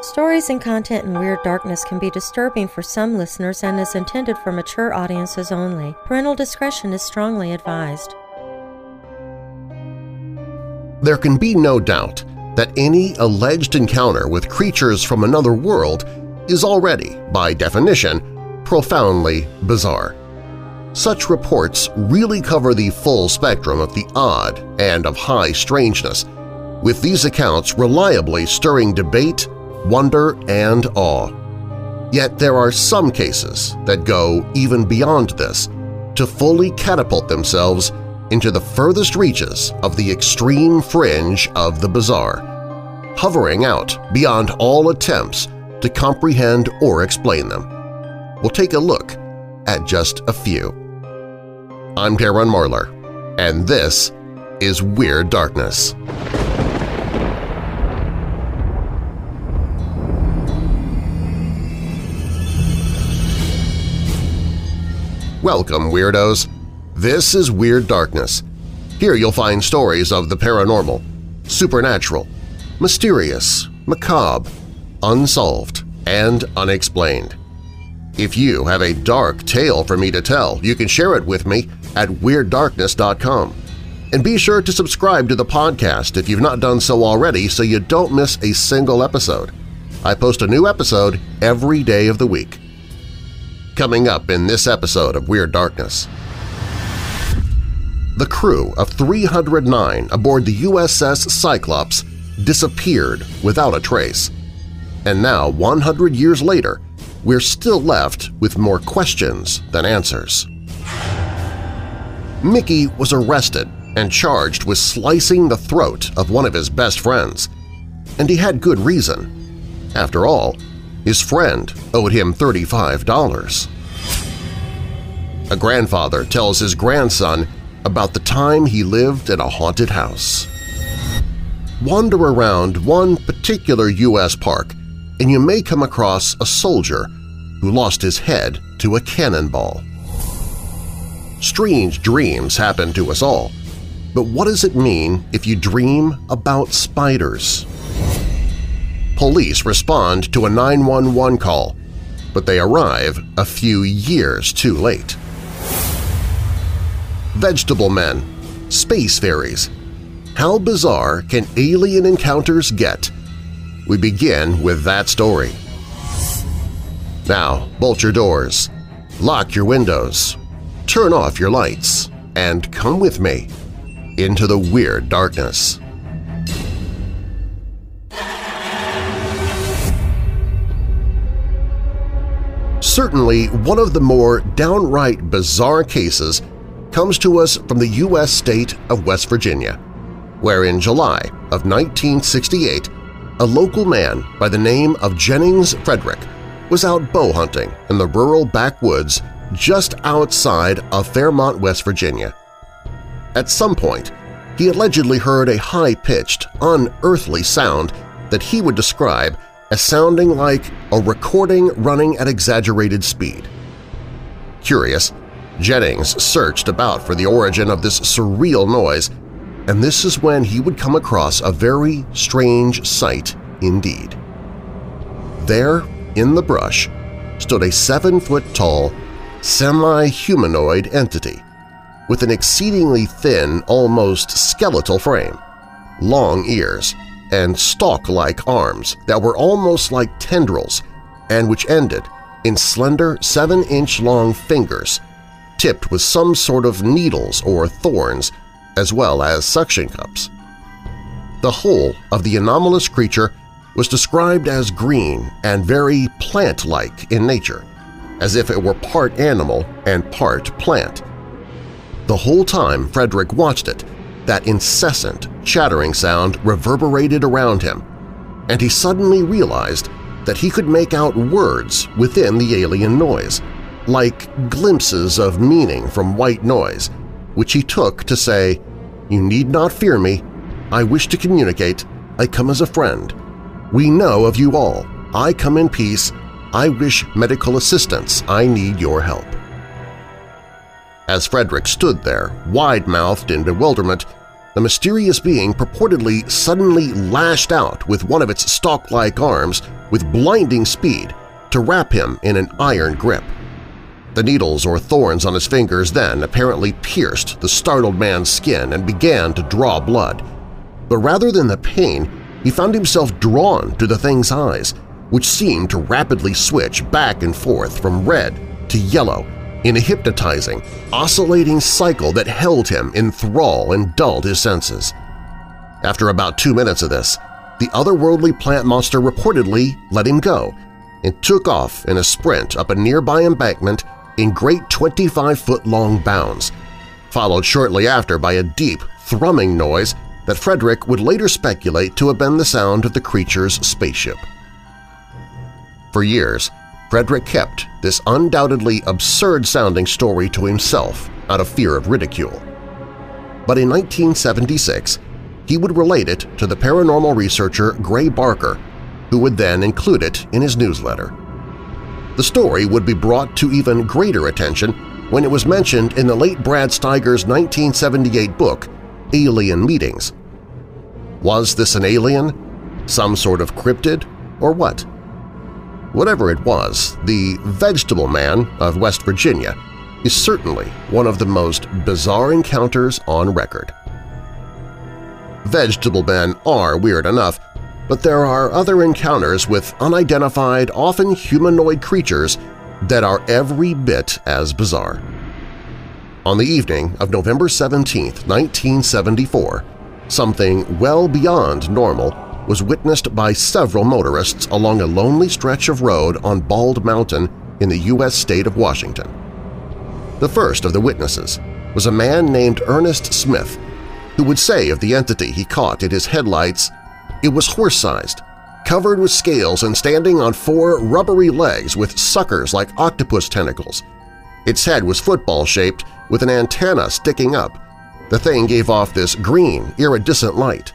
Stories and content in Weird Darkness can be disturbing for some listeners and is intended for mature audiences only. Parental discretion is strongly advised. There can be no doubt that any alleged encounter with creatures from another world is already, by definition, profoundly bizarre. Such reports really cover the full spectrum of the odd and of high strangeness, with these accounts reliably stirring debate wonder, and awe. Yet there are some cases that go even beyond this to fully catapult themselves into the furthest reaches of the extreme fringe of the bizarre, hovering out beyond all attempts to comprehend or explain them. We'll take a look at just a few. I'm Darren Marlar, and this is Weird Darkness. Welcome, Weirdos! This is Weird Darkness. Here you'll find stories of the paranormal, supernatural, mysterious, macabre, unsolved, and unexplained. If you have a dark tale for me to tell, you can share it with me at WeirdDarkness.com. And be sure to subscribe to the podcast if you've not done so already so you don't miss a single episode. I post a new episode every day of the week coming up in this episode of Weird Darkness. The crew of 309 aboard the USS Cyclops disappeared without a trace. And now, 100 years later, we're still left with more questions than answers. Mickey was arrested and charged with slicing the throat of one of his best friends. And he had good reason. After all, his friend owed him $35. A grandfather tells his grandson about the time he lived in a haunted house. Wander around one particular U.S. park and you may come across a soldier who lost his head to a cannonball. Strange dreams happen to us all, but what does it mean if you dream about spiders? Police respond to a 911 call, but they arrive a few years too late. Vegetable men, space fairies. How bizarre can alien encounters get? We begin with that story. Now, bolt your doors, lock your windows, turn off your lights, and come with me into the Weird Darkness. Certainly, one of the more downright bizarre cases comes to us from the U.S. state of West Virginia, where in July of 1968 a local man by the name of Jennings Frederick was out bow hunting in the rural backwoods just outside of Fairmont, West Virginia. At some point, he allegedly heard a high-pitched, unearthly sound that he would describe as sounding like a recording running at exaggerated speed. Curious, Jennings searched about for the origin of this surreal noise, and this is when he would come across a very strange sight indeed. There, in the brush, stood a seven-foot-tall, semi-humanoid entity with an exceedingly thin, almost skeletal frame, long ears, and stalk-like arms that were almost like tendrils and which ended in slender seven-inch-long fingers tipped with some sort of needles or thorns, as well as suction cups. The whole of the anomalous creature was described as green and very plant-like in nature, as if it were part animal and part plant. The whole time Frederick watched it, that incessant, chattering sound reverberated around him, and he suddenly realized that he could make out words within the alien noise – like glimpses of meaning from white noise, which he took to say, You need not fear me. I wish to communicate. I come as a friend. We know of you all. I come in peace. I wish medical assistance. I need your help. As Frederick stood there, wide-mouthed in bewilderment, the mysterious being purportedly suddenly lashed out with one of its stalk-like arms with blinding speed to wrap him in an iron grip. The needles or thorns on his fingers then apparently pierced the startled man's skin and began to draw blood. But rather than the pain, he found himself drawn to the thing's eyes, which seemed to rapidly switch back and forth from red to yellow in a hypnotizing, oscillating cycle that held him in thrall and dulled his senses. After about two minutes of this, the otherworldly plant monster reportedly let him go and took off in a sprint up a nearby embankment in great 25-foot-long bounds, followed shortly after by a deep, thrumming noise that Frederick would later speculate to have been the sound of the creature's spaceship. For years, Frederick kept this undoubtedly absurd-sounding story to himself out of fear of ridicule. But in 1976, he would relate it to the paranormal researcher Gray Barker, who would then include it in his newsletter. The story would be brought to even greater attention when it was mentioned in the late Brad Steiger's 1978 book, Alien Meetings. Was this an alien? Some sort of cryptid? Or what? Whatever it was, the Vegetable Man of West Virginia is certainly one of the most bizarre encounters on record. Vegetable men are weird enough, but there are other encounters with unidentified, often humanoid creatures that are every bit as bizarre. On the evening of November 17, 1974, something well beyond normal was witnessed by several motorists along a lonely stretch of road on Bald Mountain in the U.S. state of Washington. The first of the witnesses was a man named Ernest Smith, who would say of the entity he caught in his headlights it was horse-sized, covered with scales and standing on four rubbery legs with suckers like octopus tentacles. Its head was football-shaped with an antenna sticking up. The thing gave off this green, iridescent light.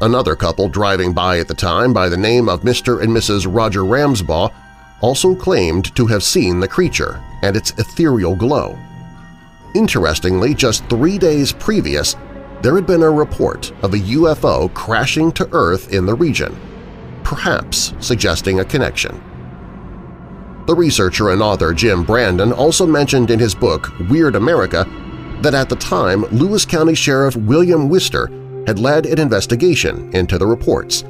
Another couple driving by at the time by the name of Mr. and Mrs. Roger Ramsbaugh also claimed to have seen the creature and its ethereal glow. Interestingly, just three days previous, there had been a report of a UFO crashing to Earth in the region, perhaps suggesting a connection. The researcher and author Jim Brandon also mentioned in his book Weird America that at the time Lewis County Sheriff William Wister had led an investigation into the reports,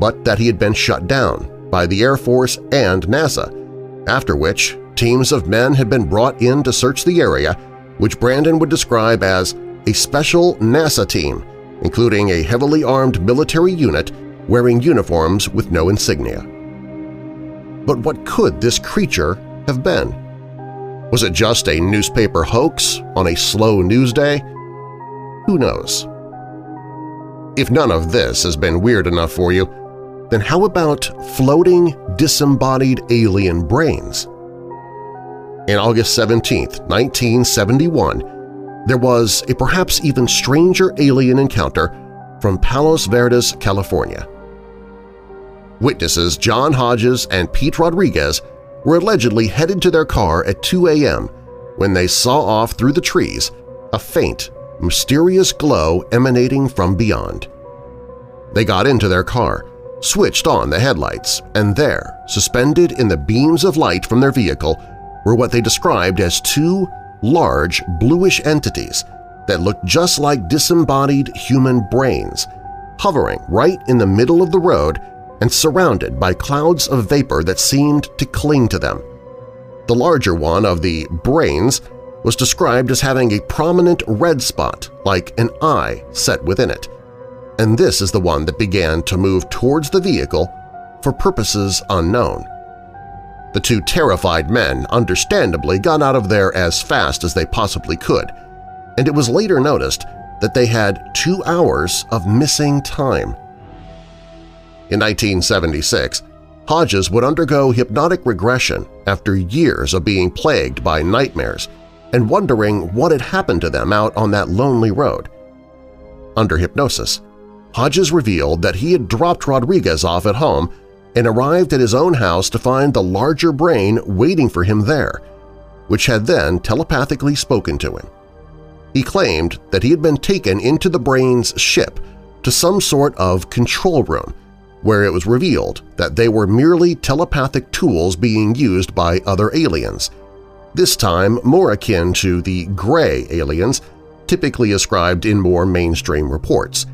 but that he had been shut down by the Air Force and NASA, after which teams of men had been brought in to search the area, which Brandon would describe as a special NASA team, including a heavily armed military unit wearing uniforms with no insignia. But what could this creature have been? Was it just a newspaper hoax on a slow news day? Who knows? If none of this has been weird enough for you, then how about floating, disembodied alien brains? In August 17, 1971, there was a perhaps even stranger alien encounter from Palos Verdes, California. Witnesses John Hodges and Pete Rodriguez were allegedly headed to their car at 2 a.m. when they saw off through the trees a faint, mysterious glow emanating from beyond. They got into their car, switched on the headlights, and there, suspended in the beams of light from their vehicle, were what they described as two large bluish entities that looked just like disembodied human brains, hovering right in the middle of the road and surrounded by clouds of vapor that seemed to cling to them. The larger one of the brains was described as having a prominent red spot like an eye set within it, and this is the one that began to move towards the vehicle for purposes unknown. The two terrified men understandably got out of there as fast as they possibly could, and it was later noticed that they had two hours of missing time. In 1976, Hodges would undergo hypnotic regression after years of being plagued by nightmares and wondering what had happened to them out on that lonely road. Under hypnosis, Hodges revealed that he had dropped Rodriguez off at home and arrived at his own house to find the larger brain waiting for him there, which had then telepathically spoken to him. he claimed that he had been taken into the brain's ship to some sort of control room, where it was revealed that they were merely telepathic tools being used by other aliens, this time more akin to the gray aliens typically ascribed in more mainstream reports,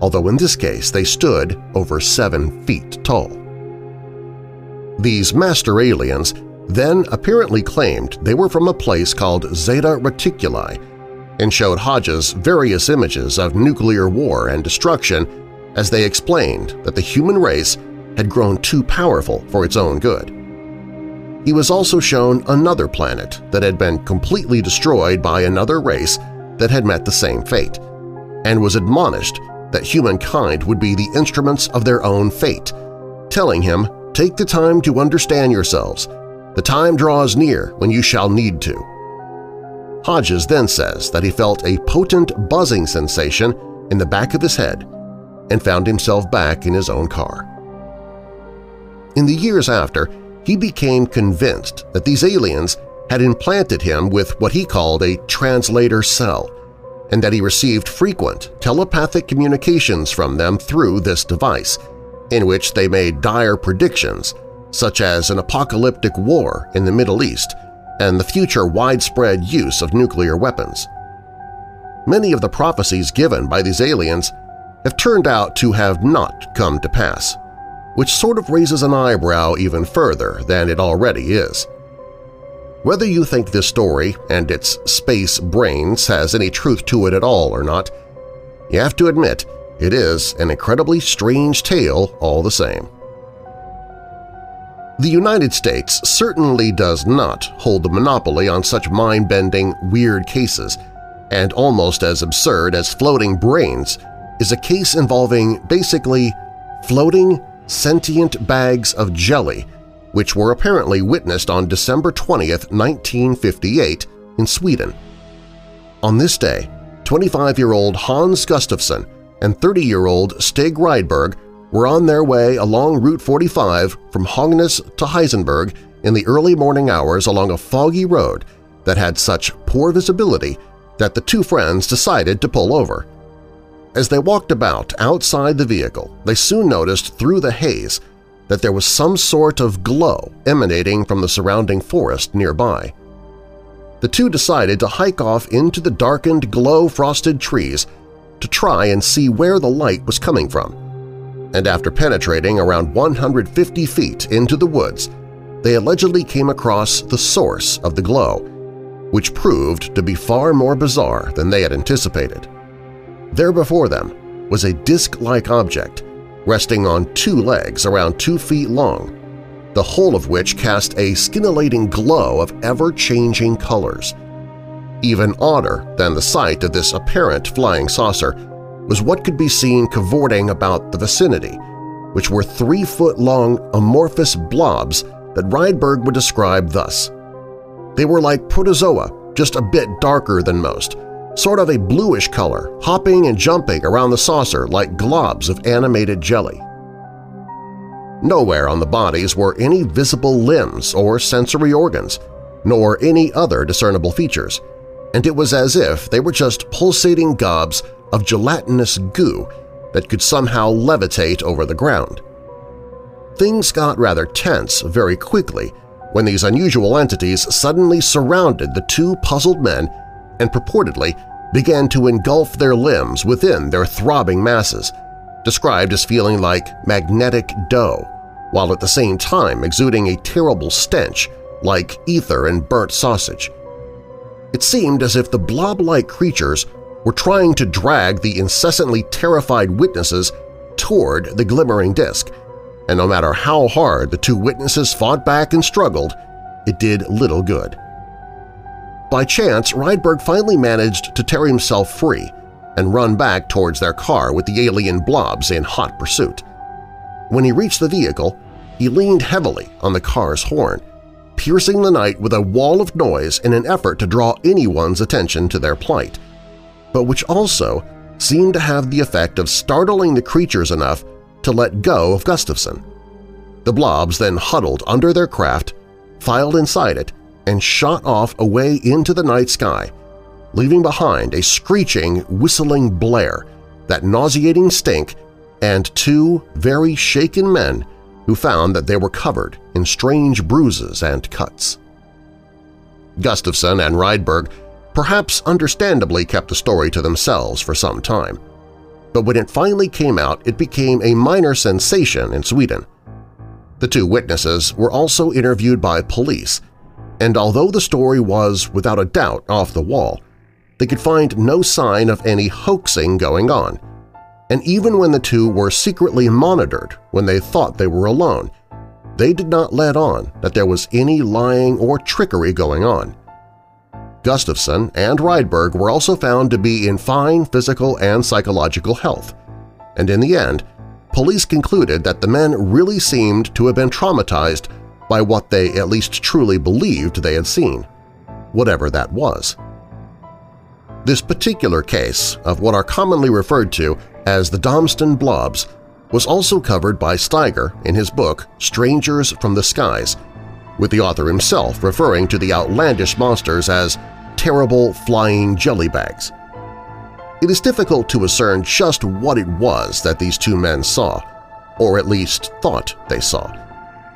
although in this case they stood over seven feet tall. These master aliens then apparently claimed they were from a place called Zeta Reticuli and showed Hodges various images of nuclear war and destruction as they explained that the human race had grown too powerful for its own good. He was also shown another planet that had been completely destroyed by another race that had met the same fate, and was admonished that humankind would be the instruments of their own fate, telling him, take the time to understand yourselves, the time draws near when you shall need to. Hodges then says that he felt a potent buzzing sensation in the back of his head and found himself back in his own car. In the years after, he became convinced that these aliens had implanted him with what he called a translator cell, and that he received frequent telepathic communications from them through this device, in which they made dire predictions, such as an apocalyptic war in the Middle East and the future widespread use of nuclear weapons. Many of the prophecies given by these aliens have turned out to have not come to pass, which sort of raises an eyebrow even further than it already is. Whether you think this story and its space brains has any truth to it at all or not, you have to admit it is an incredibly strange tale all the same. The United States certainly does not hold the monopoly on such mind-bending, weird cases, and almost as absurd as floating brains is a case involving basically floating, sentient bags of jelly which were apparently witnessed on December 20, 1958 in Sweden. On this day, 25-year-old Hans Gustafsson and 30-year-old Stig Rydberg were on their way along Route 45 from Höganäs to Helsingborg in the early morning hours along a foggy road that had such poor visibility that the two friends decided to pull over. As they walked about outside the vehicle, they soon noticed through the haze that there was some sort of glow emanating from the surrounding forest nearby. The two decided to hike off into the darkened, glow-frosted trees to try and see where the light was coming from and after penetrating around 150 feet into the woods, they allegedly came across the source of the glow, which proved to be far more bizarre than they had anticipated. There before them was a disc-like object resting on two legs around two feet long, the whole of which cast a scintillating glow of ever-changing colors. Even odder than the sight of this apparent flying saucer was what could be seen cavorting about the vicinity, which were three-foot-long amorphous blobs that Rydberg would describe thus. They were like protozoa, just a bit darker than most, sort of a bluish color, hopping and jumping around the saucer like globs of animated jelly. Nowhere on the bodies were any visible limbs or sensory organs, nor any other discernible features, and it was as if they were just pulsating gobs of gelatinous goo that could somehow levitate over the ground. Things got rather tense very quickly when these unusual entities suddenly surrounded the two puzzled men and purportedly began to engulf their limbs within their throbbing masses, described as feeling like magnetic dough, while at the same time exuding a terrible stench like ether and burnt sausage. It seemed as if the blob-like creatures were trying to drag the incessantly terrified witnesses toward the glimmering disk, and no matter how hard the two witnesses fought back and struggled, it did little good. By chance, Rydberg finally managed to tear himself free and run back towards their car with the alien blobs in hot pursuit. When he reached the vehicle, he leaned heavily on the car's horn, piercing the night with a wall of noise in an effort to draw anyone's attention to their plight but which also seemed to have the effect of startling the creatures enough to let go of Gustafson. The blobs then huddled under their craft, filed inside it, and shot off away into the night sky, leaving behind a screeching, whistling blare, that nauseating stink, and two very shaken men who found that they were covered in strange bruises and cuts. Gustafson and Rydberg perhaps understandably kept the story to themselves for some time. But when it finally came out, it became a minor sensation in Sweden. The two witnesses were also interviewed by police, and although the story was without a doubt off the wall, they could find no sign of any hoaxing going on. And even when the two were secretly monitored when they thought they were alone, they did not let on that there was any lying or trickery going on. Gustafson and Rydberg were also found to be in fine physical and psychological health, and in the end, police concluded that the men really seemed to have been traumatized by what they at least truly believed they had seen, whatever that was. This particular case of what are commonly referred to as the Domsten Blobs was also covered by Steiger in his book Strangers from the Skies, with the author himself referring to the outlandish monsters as terrible flying jelly bags. It is difficult to discern just what it was that these two men saw, or at least thought they saw,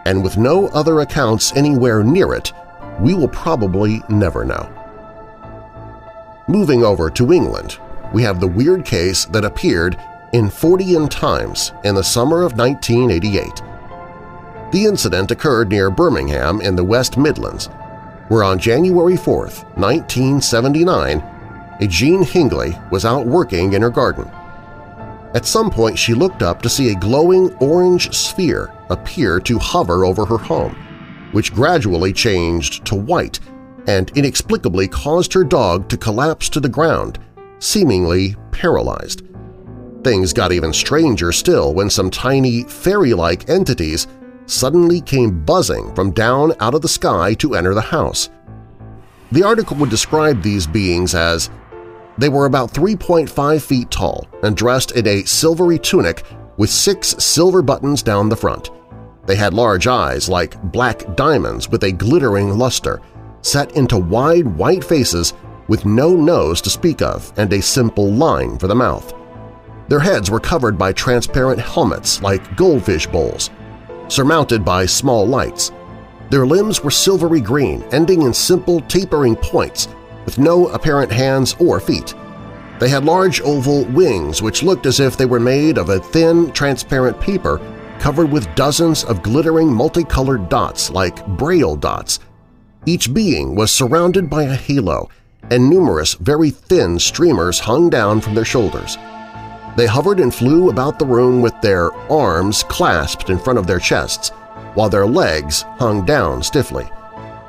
and with no other accounts anywhere near it, we will probably never know. Moving over to England, we have the weird case that appeared in Fortean Times in the summer of 1988. The incident occurred near Birmingham in the West Midlands, where on January 4, 1979, a Jean Hingley was out working in her garden. At some point she looked up to see a glowing orange sphere appear to hover over her home, which gradually changed to white and inexplicably caused her dog to collapse to the ground, seemingly paralyzed. Things got even stranger still when some tiny, fairy-like entities suddenly came buzzing from down out of the sky to enter the house. The article would describe these beings as they were about 3.5 feet tall and dressed in a silvery tunic with six silver buttons down the front. They had large eyes like black diamonds with a glittering luster, set into wide white faces with no nose to speak of and a simple line for the mouth. Their heads were covered by transparent helmets like goldfish bowls, surmounted by small lights. Their limbs were silvery green, ending in simple tapering points with no apparent hands or feet. They had large oval wings which looked as if they were made of a thin, transparent paper covered with dozens of glittering multicolored dots like braille dots. Each being was surrounded by a halo, and numerous very thin streamers hung down from their shoulders. They hovered and flew about the room with their arms clasped in front of their chests, while their legs hung down stiffly.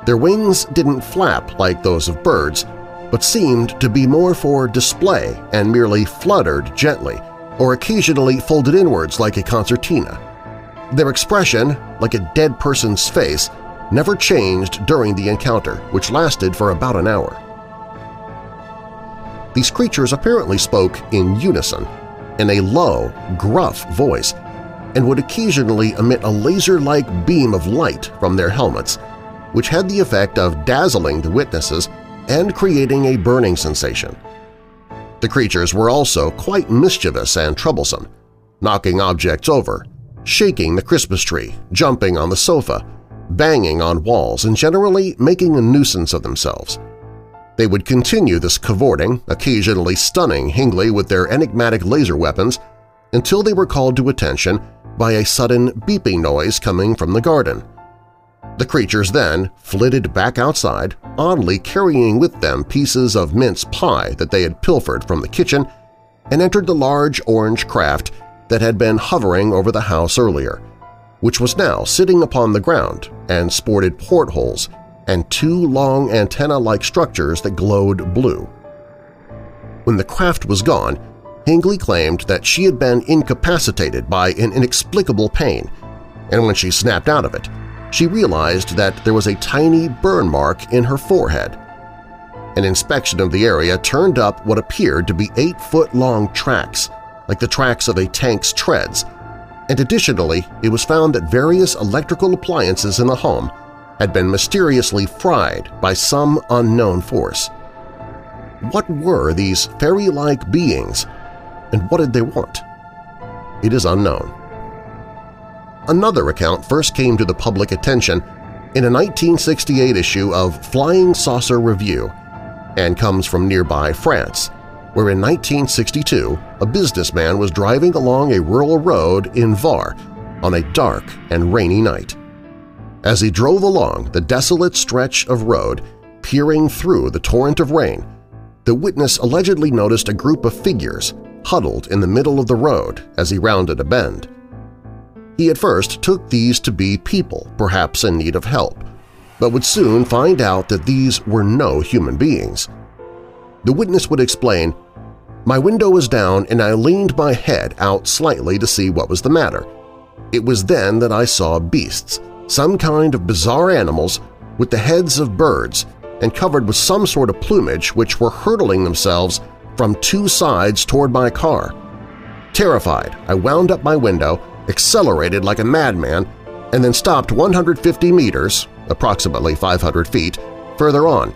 Their wings didn't flap like those of birds, but seemed to be more for display and merely fluttered gently or occasionally folded inwards like a concertina. Their expression, like a dead person's face, never changed during the encounter, which lasted for about an hour. These creatures apparently spoke in unison, in a low, gruff voice and would occasionally emit a laser-like beam of light from their helmets, which had the effect of dazzling the witnesses and creating a burning sensation. The creatures were also quite mischievous and troublesome, knocking objects over, shaking the Christmas tree, jumping on the sofa, banging on walls, and generally making a nuisance of themselves. They would continue this cavorting, occasionally stunning Hingley with their enigmatic laser weapons until they were called to attention by a sudden beeping noise coming from the garden. The creatures then flitted back outside, oddly carrying with them pieces of mince pie that they had pilfered from the kitchen, and entered the large orange craft that had been hovering over the house earlier, which was now sitting upon the ground and sported portholes and two long antenna-like structures that glowed blue. When the craft was gone, Hingley claimed that she had been incapacitated by an inexplicable pain, and when she snapped out of it, she realized that there was a tiny burn mark in her forehead. An inspection of the area turned up what appeared to be eight-foot-long tracks, like the tracks of a tank's treads, and additionally it was found that various electrical appliances in the home had been mysteriously fried by some unknown force. What were these fairy-like beings, and what did they want? It is unknown. Another account first came to the public attention in a 1968 issue of Flying Saucer Review and comes from nearby France, where in 1962 a businessman was driving along a rural road in Var on a dark and rainy night. As he drove along the desolate stretch of road, peering through the torrent of rain, the witness allegedly noticed a group of figures huddled in the middle of the road as he rounded a bend. He at first took these to be people, perhaps in need of help, but would soon find out that these were no human beings. The witness would explain, My window was down and I leaned my head out slightly to see what was the matter. It was then that I saw beasts, some kind of bizarre animals with the heads of birds and covered with some sort of plumage which were hurtling themselves from two sides toward my car. Terrified, I wound up my window, accelerated like a madman, and then stopped 150 meters, approximately 500 feet, further on.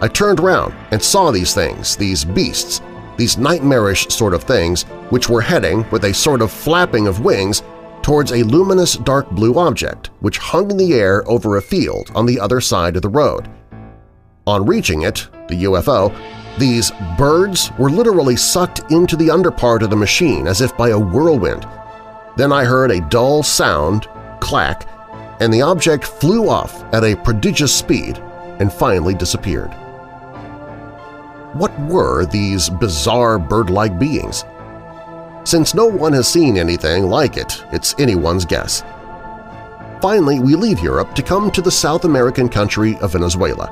I turned around and saw these things, these beasts, these nightmarish sort of things which were heading with a sort of flapping of wings towards a luminous dark blue object which hung in the air over a field on the other side of the road. On reaching it, the UFO, these birds were literally sucked into the underpart of the machine as if by a whirlwind. Then I heard a dull sound, clack, and the object flew off at a prodigious speed and finally disappeared. What were these bizarre bird-like beings? Since no one has seen anything like it, it's anyone's guess. Finally, we leave Europe to come to the South American country of Venezuela,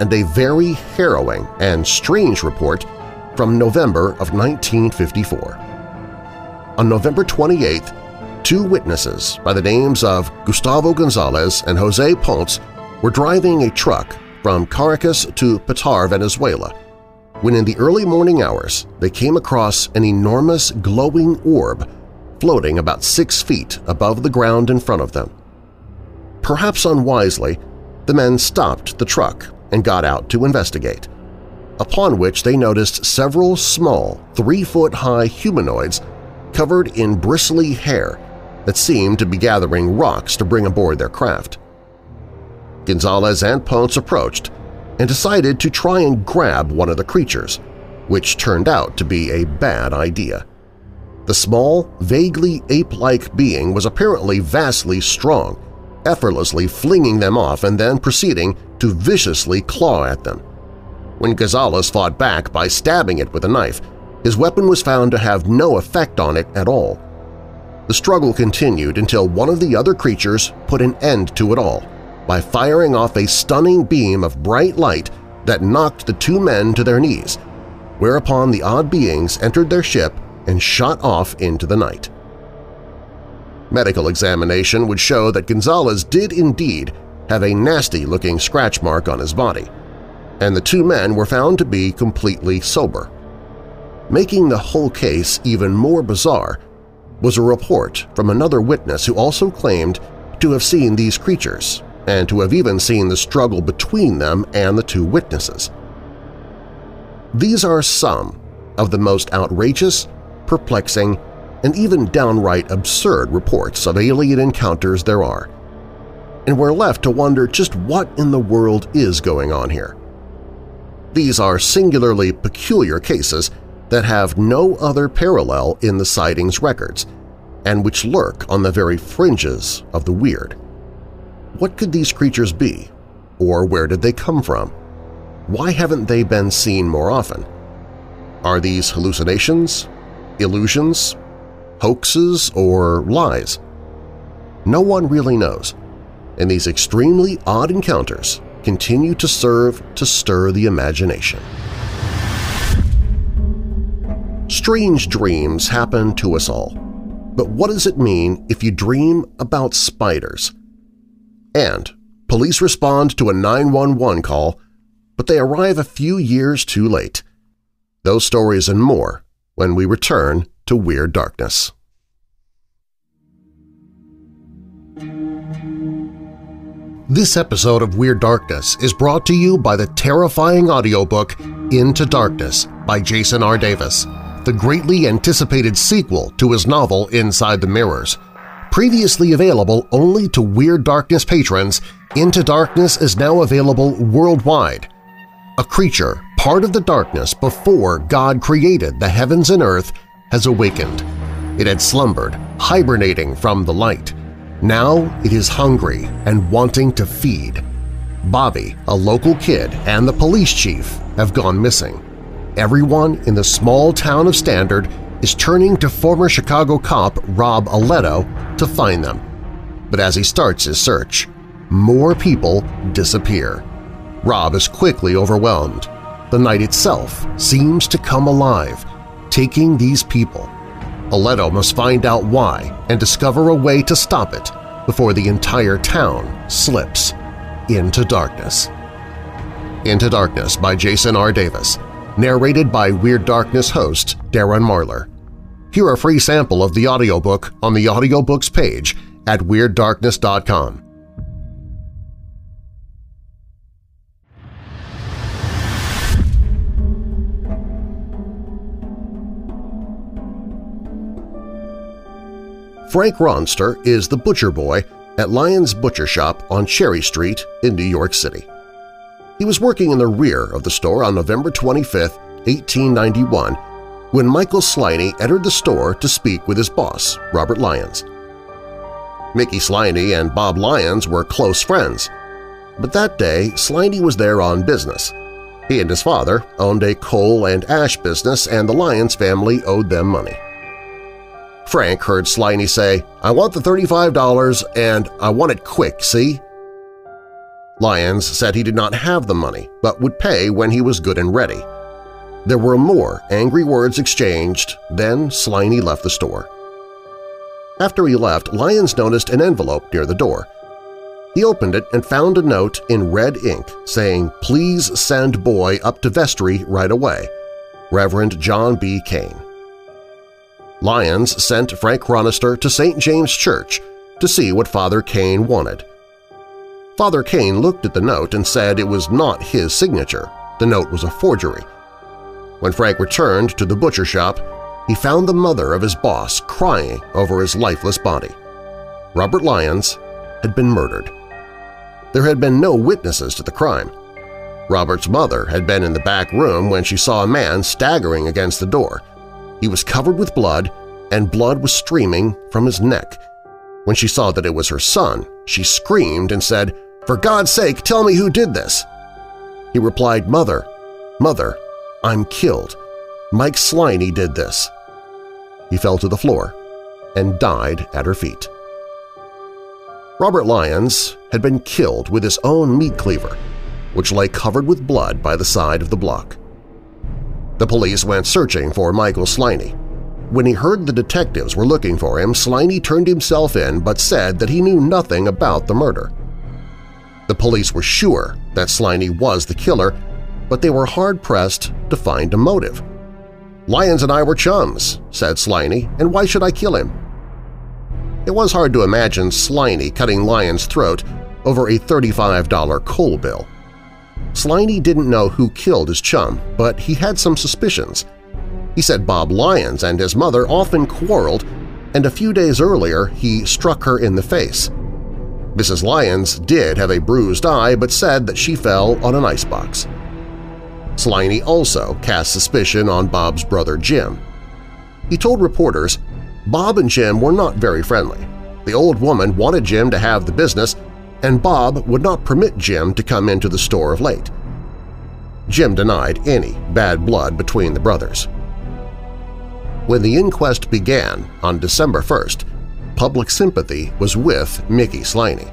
and a very harrowing and strange report from November of 1954. On November 28, two witnesses by the names of Gustavo Gonzalez and Jose Ponce were driving a truck from Caracas to Petare, Venezuela, when in the early morning hours they came across an enormous glowing orb floating about six feet above the ground in front of them. Perhaps unwisely, the men stopped the truck and got out to investigate, upon which they noticed several small, three-foot-high humanoids covered in bristly hair that seemed to be gathering rocks to bring aboard their craft. Gonzalez and Ponce approached and decided to try and grab one of the creatures, which turned out to be a bad idea. The small, vaguely ape-like being was apparently vastly strong, effortlessly flinging them off and then proceeding to viciously claw at them. When Gonzalez fought back by stabbing it with a knife, his weapon was found to have no effect on it at all. The struggle continued until one of the other creatures put an end to it all by firing off a stunning beam of bright light that knocked the two men to their knees, whereupon the odd beings entered their ship and shot off into the night. Medical examination would show that Gonzalez did indeed have a nasty-looking scratch mark on his body, and the two men were found to be completely sober. Making the whole case even more bizarre was a report from another witness who also claimed to have seen these creatures and to have even seen the struggle between them and the two witnesses. These are some of the most outrageous, perplexing, and even downright absurd reports of alien encounters there are, and we're left to wonder just what in the world is going on here. These are singularly peculiar cases that have no other parallel in the sightings records, and which lurk on the very fringes of the weird. What could these creatures be? Or where did they come from? Why haven't they been seen more often? Are these hallucinations, illusions, hoaxes, or lies? No one really knows, and these extremely odd encounters continue to serve to stir the imagination. Strange dreams happen to us all, but what does it mean if you dream about spiders? And police respond to a 911 call, but they arrive a few years too late. Those stories and more when we return to Weird Darkness. – This episode of Weird Darkness is brought to you by the terrifying audiobook Into Darkness by Jason R. Davis, the greatly anticipated sequel to his novel Inside the Mirrors. Previously available only to Weird Darkness patrons, Into Darkness is now available worldwide. A creature, part of the darkness before God created the heavens and earth, has awakened. It had slumbered, hibernating from the light. Now it is hungry and wanting to feed. Bobby, a local kid, and the police chief have gone missing. Everyone in the small town of Standard is turning to former Chicago cop Rob Aletto to find them. But as he starts his search, more people disappear. Rob is quickly overwhelmed. The night itself seems to come alive, taking these people Aletto must find out why and discover a way to stop it before the entire town slips into darkness. Into Darkness by Jason R. Davis, narrated by Weird Darkness host Darren Marlar. Hear a free sample of the audiobook on the audiobooks page at WeirdDarkness.com. Frank Ronster is the butcher boy at Lyons Butcher Shop on Cherry Street in New York City. He was working in the rear of the store on November 25, 1891, when Michael Sliney entered the store to speak with his boss, Robert Lyons. Mickey Sliney and Bob Lyons were close friends, but that day Sliney was there on business. He and his father owned a coal and ash business and the Lyons family owed them money. Frank heard Sliney say, I want the $35 and I want it quick, see? Lyons said he did not have the money but would pay when he was good and ready. There were more angry words exchanged, then Sliney left the store. After he left, Lyons noticed an envelope near the door. He opened it and found a note in red ink saying, Please send boy up to vestry right away. Reverend John B. Kane. Lyons sent Frank Chronister to St. James Church to see what Father Kane wanted. Father Kane looked at the note and said it was not his signature. The note was a forgery. When Frank returned to the butcher shop, he found the mother of his boss crying over his lifeless body. Robert Lyons had been murdered. There had been no witnesses to the crime. Robert's mother had been in the back room when she saw a man staggering against the door. He was covered with blood, and blood was streaming from his neck. When she saw that it was her son, she screamed and said, "'For God's sake, tell me who did this!' He replied, "'Mother, Mother, I'm killed. Mike Sliney did this.' He fell to the floor and died at her feet. Robert Lyons had been killed with his own meat cleaver, which lay covered with blood by the side of the block. The police went searching for Michael Sliney. When he heard the detectives were looking for him, Sliney turned himself in but said that he knew nothing about the murder. The police were sure that Sliney was the killer, but they were hard-pressed to find a motive. Lyons and I were chums, said Sliney, and why should I kill him? It was hard to imagine Sliney cutting Lyons' throat over a $35 coal bill. Sliney didn't know who killed his chum, but he had some suspicions. He said Bob Lyons and his mother often quarreled, and a few days earlier he struck her in the face. Mrs. Lyons did have a bruised eye but said that she fell on an icebox. Sliney also cast suspicion on Bob's brother Jim. He told reporters Bob and Jim were not very friendly. The old woman wanted Jim to have the business and Bob would not permit Jim to come into the store of late. Jim denied any bad blood between the brothers. When the inquest began on December 1st, public sympathy was with Mickey Sliney.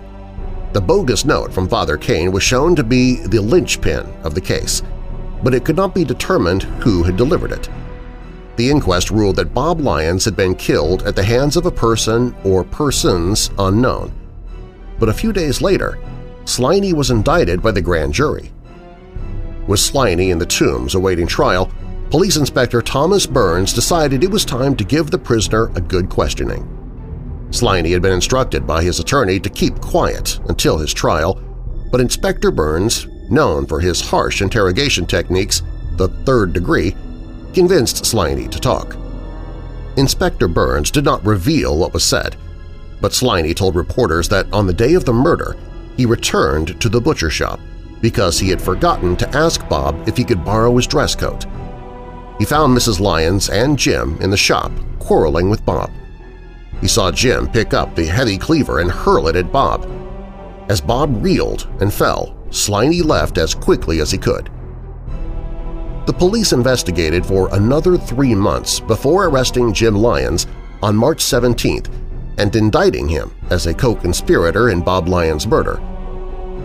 The bogus note from Father Kane was shown to be the linchpin of the case, but it could not be determined who had delivered it. The inquest ruled that Bob Lyons had been killed at the hands of a person or persons unknown, but a few days later, Sliney was indicted by the grand jury. With Sliney in the tombs awaiting trial, Police Inspector Thomas Burns decided it was time to give the prisoner a good questioning. Sliney had been instructed by his attorney to keep quiet until his trial, but Inspector Burns, known for his harsh interrogation techniques, the third degree, convinced Sliney to talk. Inspector Burns did not reveal what was said, but Sliney told reporters that on the day of the murder he returned to the butcher shop because he had forgotten to ask Bob if he could borrow his dress coat. He found Mrs. Lyons and Jim in the shop quarreling with Bob. He saw Jim pick up the heavy cleaver and hurl it at Bob. As Bob reeled and fell, Sliney left as quickly as he could. The police investigated for another three months before arresting Jim Lyons on March 17th and indicting him as a co-conspirator in Bob Lyons' murder.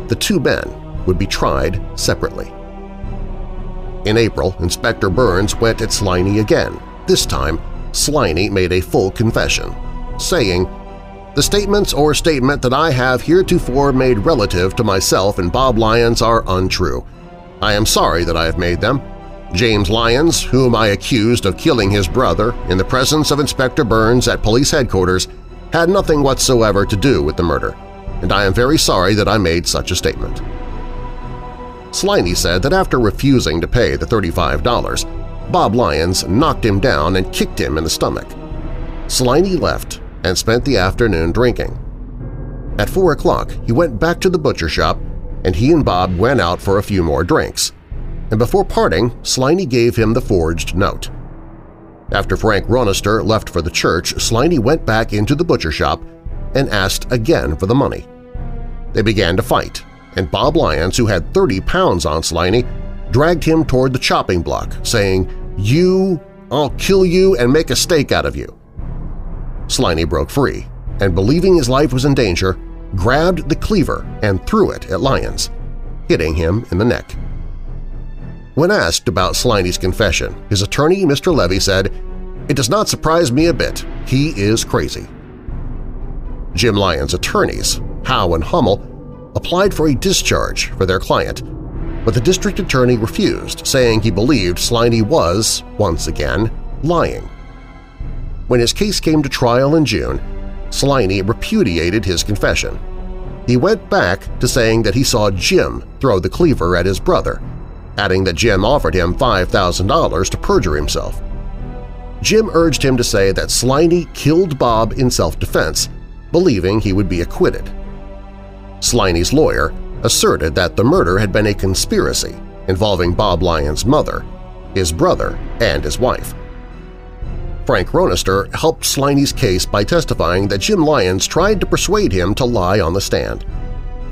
The two men would be tried separately. In April, Inspector Burns went at Sliney again. This time, Sliney made a full confession, saying, The statements or statement that I have heretofore made relative to myself and Bob Lyons are untrue. I am sorry that I have made them. James Lyons, whom I accused of killing his brother in the presence of Inspector Burns at police headquarters, had nothing whatsoever to do with the murder, and I am very sorry that I made such a statement. Sliney said that after refusing to pay the $35, Bob Lyons knocked him down and kicked him in the stomach. Sliney left and spent the afternoon drinking. At 4 o'clock, he went back to the butcher shop and he and Bob went out for a few more drinks. And before parting, Sliney gave him the forged note. After Frank Ronister left for the church, Sliney went back into the butcher shop and asked again for the money. They began to fight, and Bob Lyons, who had 30 pounds on Sliney, dragged him toward the chopping block, saying, You, I'll kill you and make a steak out of you. Sliney broke free, and believing his life was in danger, grabbed the cleaver and threw it at Lyons, hitting him in the neck. When asked about Sliney's confession, his attorney, Mr. Levy, said, It does not surprise me a bit. He is crazy. Jim Lyons' attorneys, Howe and Hummel, applied for a discharge for their client, but the district attorney refused, saying he believed Sliney was, once again, lying. When his case came to trial in June, Sliney repudiated his confession. He went back to saying that he saw Jim throw the cleaver at his brother, adding that Jim offered him $5,000 to perjure himself. Jim urged him to say that Sliney killed Bob in self-defense, believing he would be acquitted. Sliney's lawyer asserted that the murder had been a conspiracy involving Bob Lyons' mother, his brother, and his wife. Frank Ronister helped Sliney's case by testifying that Jim Lyons tried to persuade him to lie on the stand.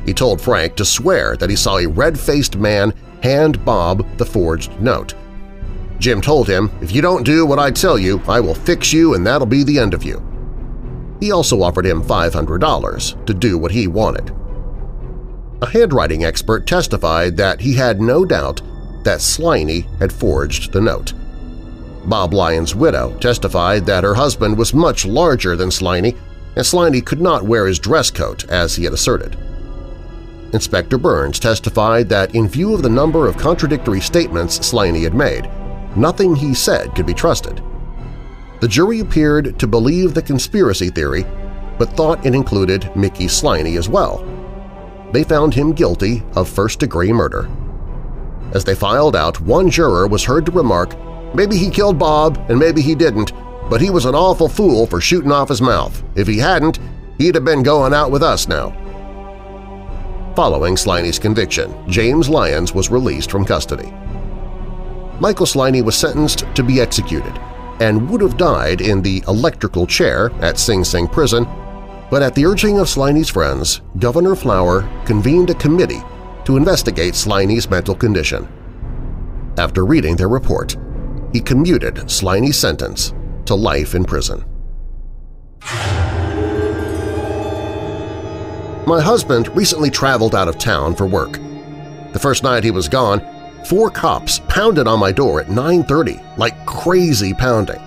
He told Frank to swear that he saw a red-faced man hand Bob the forged note. Jim told him, if you don't do what I tell you, I will fix you and that'll be the end of you. He also offered him $500 to do what he wanted. A handwriting expert testified that he had no doubt that Sliney had forged the note. Bob Lyons' widow testified that her husband was much larger than Sliney and Sliney could not wear his dress coat as he had asserted. Inspector Burns testified that in view of the number of contradictory statements Sliney had made, nothing he said could be trusted. The jury appeared to believe the conspiracy theory, but thought it included Mickey Sliney as well, they found him guilty of first-degree murder. As they filed out, one juror was heard to remark, maybe he killed Bob and maybe he didn't, but he was an awful fool for shooting off his mouth. If he hadn't, he'd have been going out with us now. Following Sliney's conviction, James Lyons was released from custody. Michael Sliney was sentenced to be executed and would have died in the electrical chair at Sing Sing Prison but at the urging of Sliney's friends, Governor Flower convened a committee to investigate Sliney's mental condition. After reading their report, he commuted Sliney's sentence to life in prison. My husband recently traveled out of town for work. The first night he was gone, four cops pounded on my door at 9.30 like crazy pounding.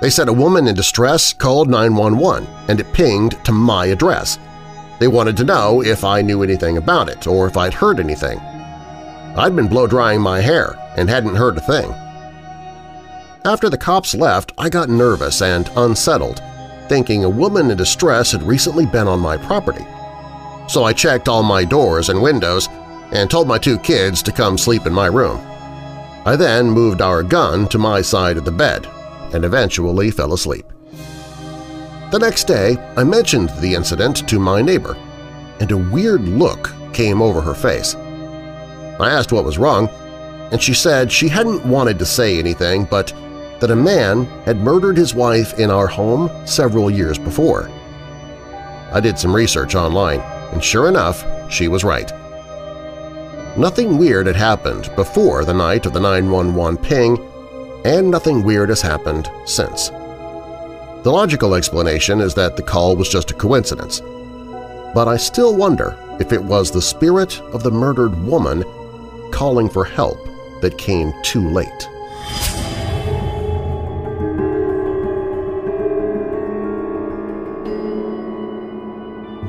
They said a woman in distress called 911 and it pinged to my address. They wanted to know if I knew anything about it or if I'd heard anything. I'd been blow-drying my hair and hadn't heard a thing. After the cops left, I got nervous and unsettled, thinking a woman in distress had recently been on my property. so I checked all my doors and windows and told my two kids to come sleep in my room. I then moved our gun to my side of the bed and eventually fell asleep. The next day, I mentioned the incident to my neighbor, and a weird look came over her face. I asked what was wrong, and she said she hadn't wanted to say anything but that a man had murdered his wife in our home several years before. I did some research online, and sure enough, she was right. Nothing weird had happened before the night of the 911 ping, and nothing weird has happened since. The logical explanation is that the call was just a coincidence. But I still wonder if it was the spirit of the murdered woman calling for help that came too late.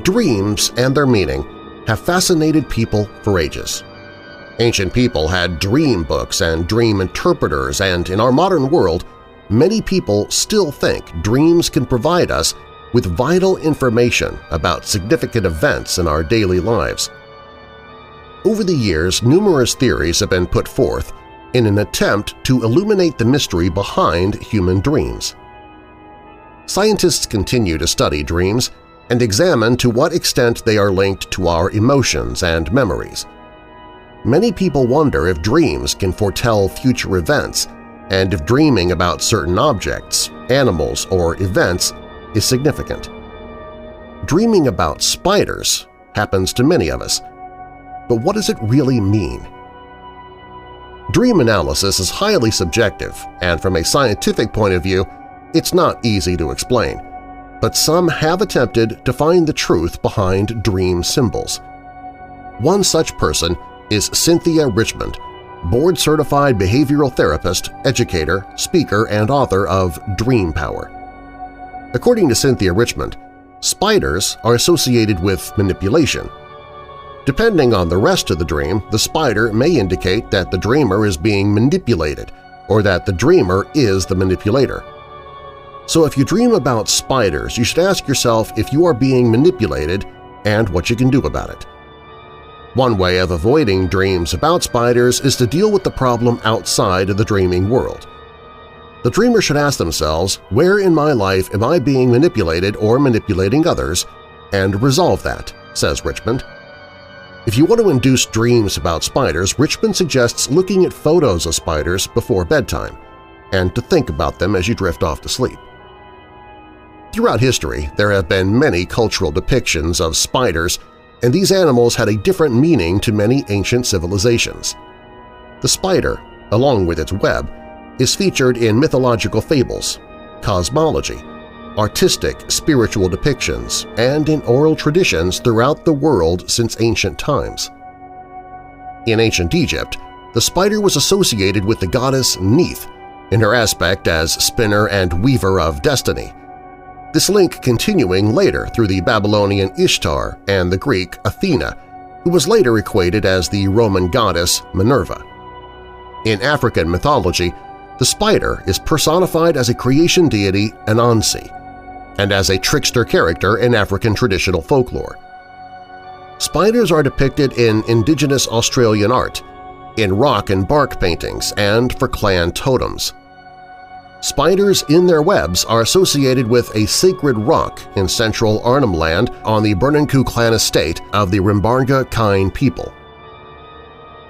Dreams and their meaning have fascinated people for ages. Ancient people had dream books and dream interpreters, and in our modern world, many people still think dreams can provide us with vital information about significant events in our daily lives. Over the years, numerous theories have been put forth in an attempt to illuminate the mystery behind human dreams. Scientists continue to study dreams and examine to what extent they are linked to our emotions and memories. Many people wonder if dreams can foretell future events and if dreaming about certain objects, animals, or events is significant. Dreaming about spiders happens to many of us, but what does it really mean? Dream analysis is highly subjective, and from a scientific point of view, it's not easy to explain, but some have attempted to find the truth behind dream symbols. One such person is Cynthia Richmond, board-certified behavioral therapist, educator, speaker, and author of Dream Power. According to Cynthia Richmond, spiders are associated with manipulation. Depending on the rest of the dream, the spider may indicate that the dreamer is being manipulated or that the dreamer is the manipulator. So if you dream about spiders, you should ask yourself if you are being manipulated and what you can do about it. One way of avoiding dreams about spiders is to deal with the problem outside of the dreaming world. The dreamer should ask themselves, where in my life am I being manipulated or manipulating others, and resolve that, says Richmond. If you want to induce dreams about spiders, Richmond suggests looking at photos of spiders before bedtime and to think about them as you drift off to sleep. Throughout history, there have been many cultural depictions of spiders, and these animals had a different meaning to many ancient civilizations. The spider, along with its web, is featured in mythological fables, cosmology, artistic spiritual depictions, and in oral traditions throughout the world since ancient times. In ancient Egypt, the spider was associated with the goddess Neith in her aspect as spinner and weaver of destiny, this link continuing later through the Babylonian Ishtar and the Greek Athena, who was later equated as the Roman goddess Minerva. In African mythology, the spider is personified as a creation deity Anansi and as a trickster character in African traditional folklore. Spiders are depicted in indigenous Australian art, in rock and bark paintings, and for clan totems. Spiders in their webs are associated with a sacred rock in central Arnhem Land on the Burnunku clan estate of the Rimbarga Kain people.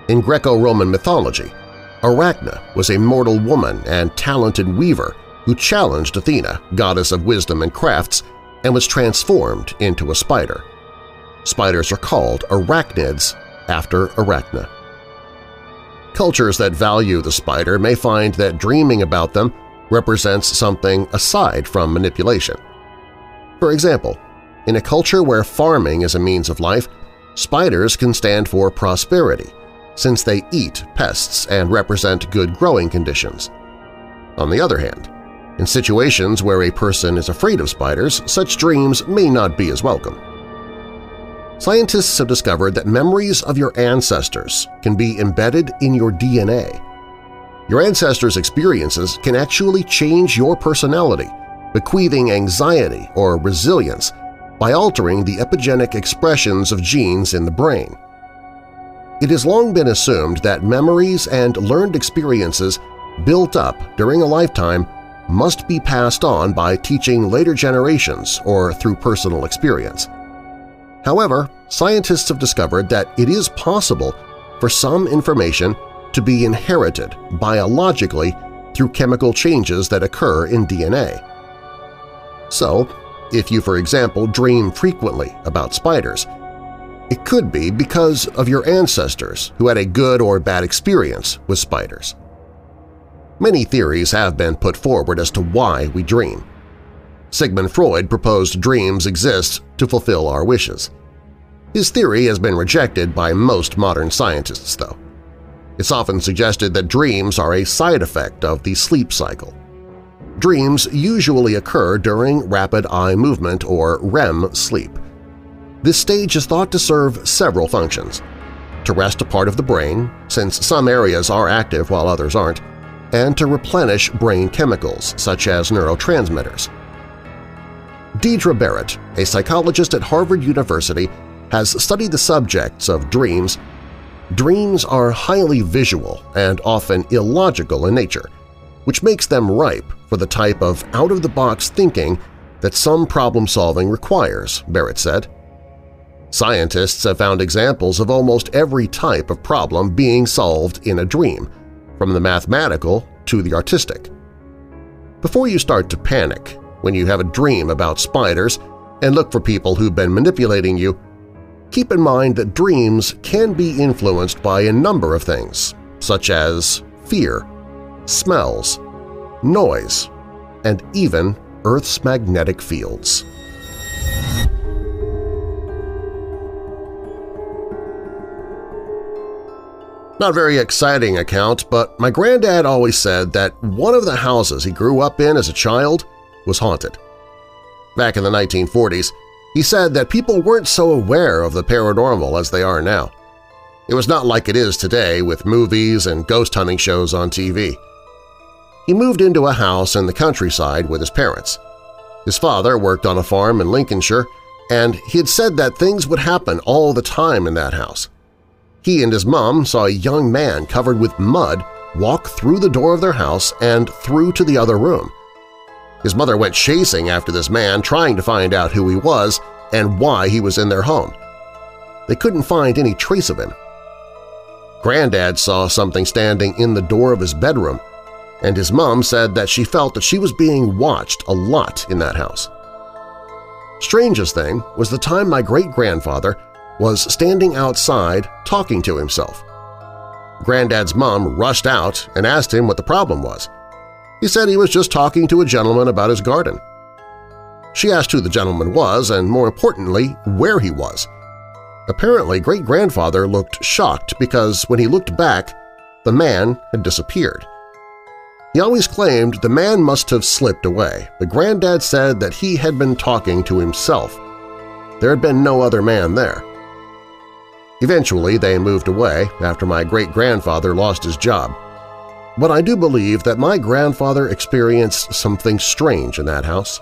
In Greco-Roman mythology, Arachne was a mortal woman and talented weaver who challenged Athena, goddess of wisdom and crafts, and was transformed into a spider. Spiders are called arachnids after Arachne. Cultures that value the spider may find that dreaming about them represents something aside from manipulation. For example, in a culture where farming is a means of life, spiders can stand for prosperity, since they eat pests and represent good growing conditions. On the other hand, in situations where a person is afraid of spiders, such dreams may not be as welcome. Scientists have discovered that memories of your ancestors can be embedded in your DNA. Your ancestors' experiences can actually change your personality, bequeathing anxiety or resilience, by altering the epigenetic expressions of genes in the brain. It has long been assumed that memories and learned experiences built up during a lifetime must be passed on by teaching later generations or through personal experience. However, scientists have discovered that it is possible for some information to be inherited biologically through chemical changes that occur in DNA. So, if you, for example, dream frequently about spiders, it could be because of your ancestors who had a good or bad experience with spiders. Many theories have been put forward as to why we dream. Sigmund Freud proposed dreams exist to fulfill our wishes. His theory has been rejected by most modern scientists, though. It's often suggested that dreams are a side effect of the sleep cycle. Dreams usually occur during rapid eye movement or REM sleep. This stage is thought to serve several functions – to rest a part of the brain, since some areas are active while others aren't, and to replenish brain chemicals such as neurotransmitters. Deirdre Barrett, a psychologist at Harvard University, has studied the subjects of dreams. Dreams are highly visual and often illogical in nature, which makes them ripe for the type of out-of-the-box thinking that some problem-solving requires, Barrett said. Scientists have found examples of almost every type of problem being solved in a dream, from the mathematical to the artistic. Before you start to panic when you have a dream about spiders and look for people who've been manipulating you, keep in mind that dreams can be influenced by a number of things, such as fear, smells, noise, and even Earth's magnetic fields. Not very exciting account, but my granddad always said that one of the houses he grew up in as a child was haunted. Back in the 1940s, he said that people weren't so aware of the paranormal as they are now. It was not like it is today with movies and ghost hunting shows on TV. He moved into a house in the countryside with his parents. His father worked on a farm in Lincolnshire, and he had said that things would happen all the time in that house. He and his mom saw a young man covered with mud walk through the door of their house and through to the other room. His mother went chasing after this man, trying to find out who he was and why he was in their home. They couldn't find any trace of him. Granddad saw something standing in the door of his bedroom, and his mom said that she felt that she was being watched a lot in that house. Strangest thing was the time my great-grandfather was standing outside talking to himself. Granddad's mom rushed out and asked him what the problem was. He said he was just talking to a gentleman about his garden. She asked who the gentleman was and, more importantly, where he was. Apparently, great-grandfather looked shocked because when he looked back, the man had disappeared. He always claimed the man must have slipped away, but Granddad said that he had been talking to himself. There had been no other man there. Eventually, they moved away after my great-grandfather lost his job. But I do believe that my grandfather experienced something strange in that house.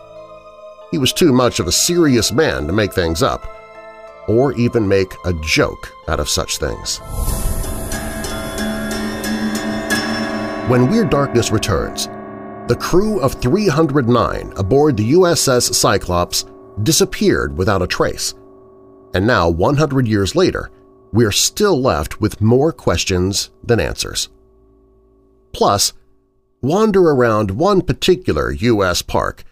He was too much of a serious man to make things up, or even make a joke out of such things. When Weird Darkness returns, the crew of 309 aboard the USS Cyclops disappeared without a trace, and now 100 years later we're still left with more questions than answers. Plus, wander around one particular U.S. park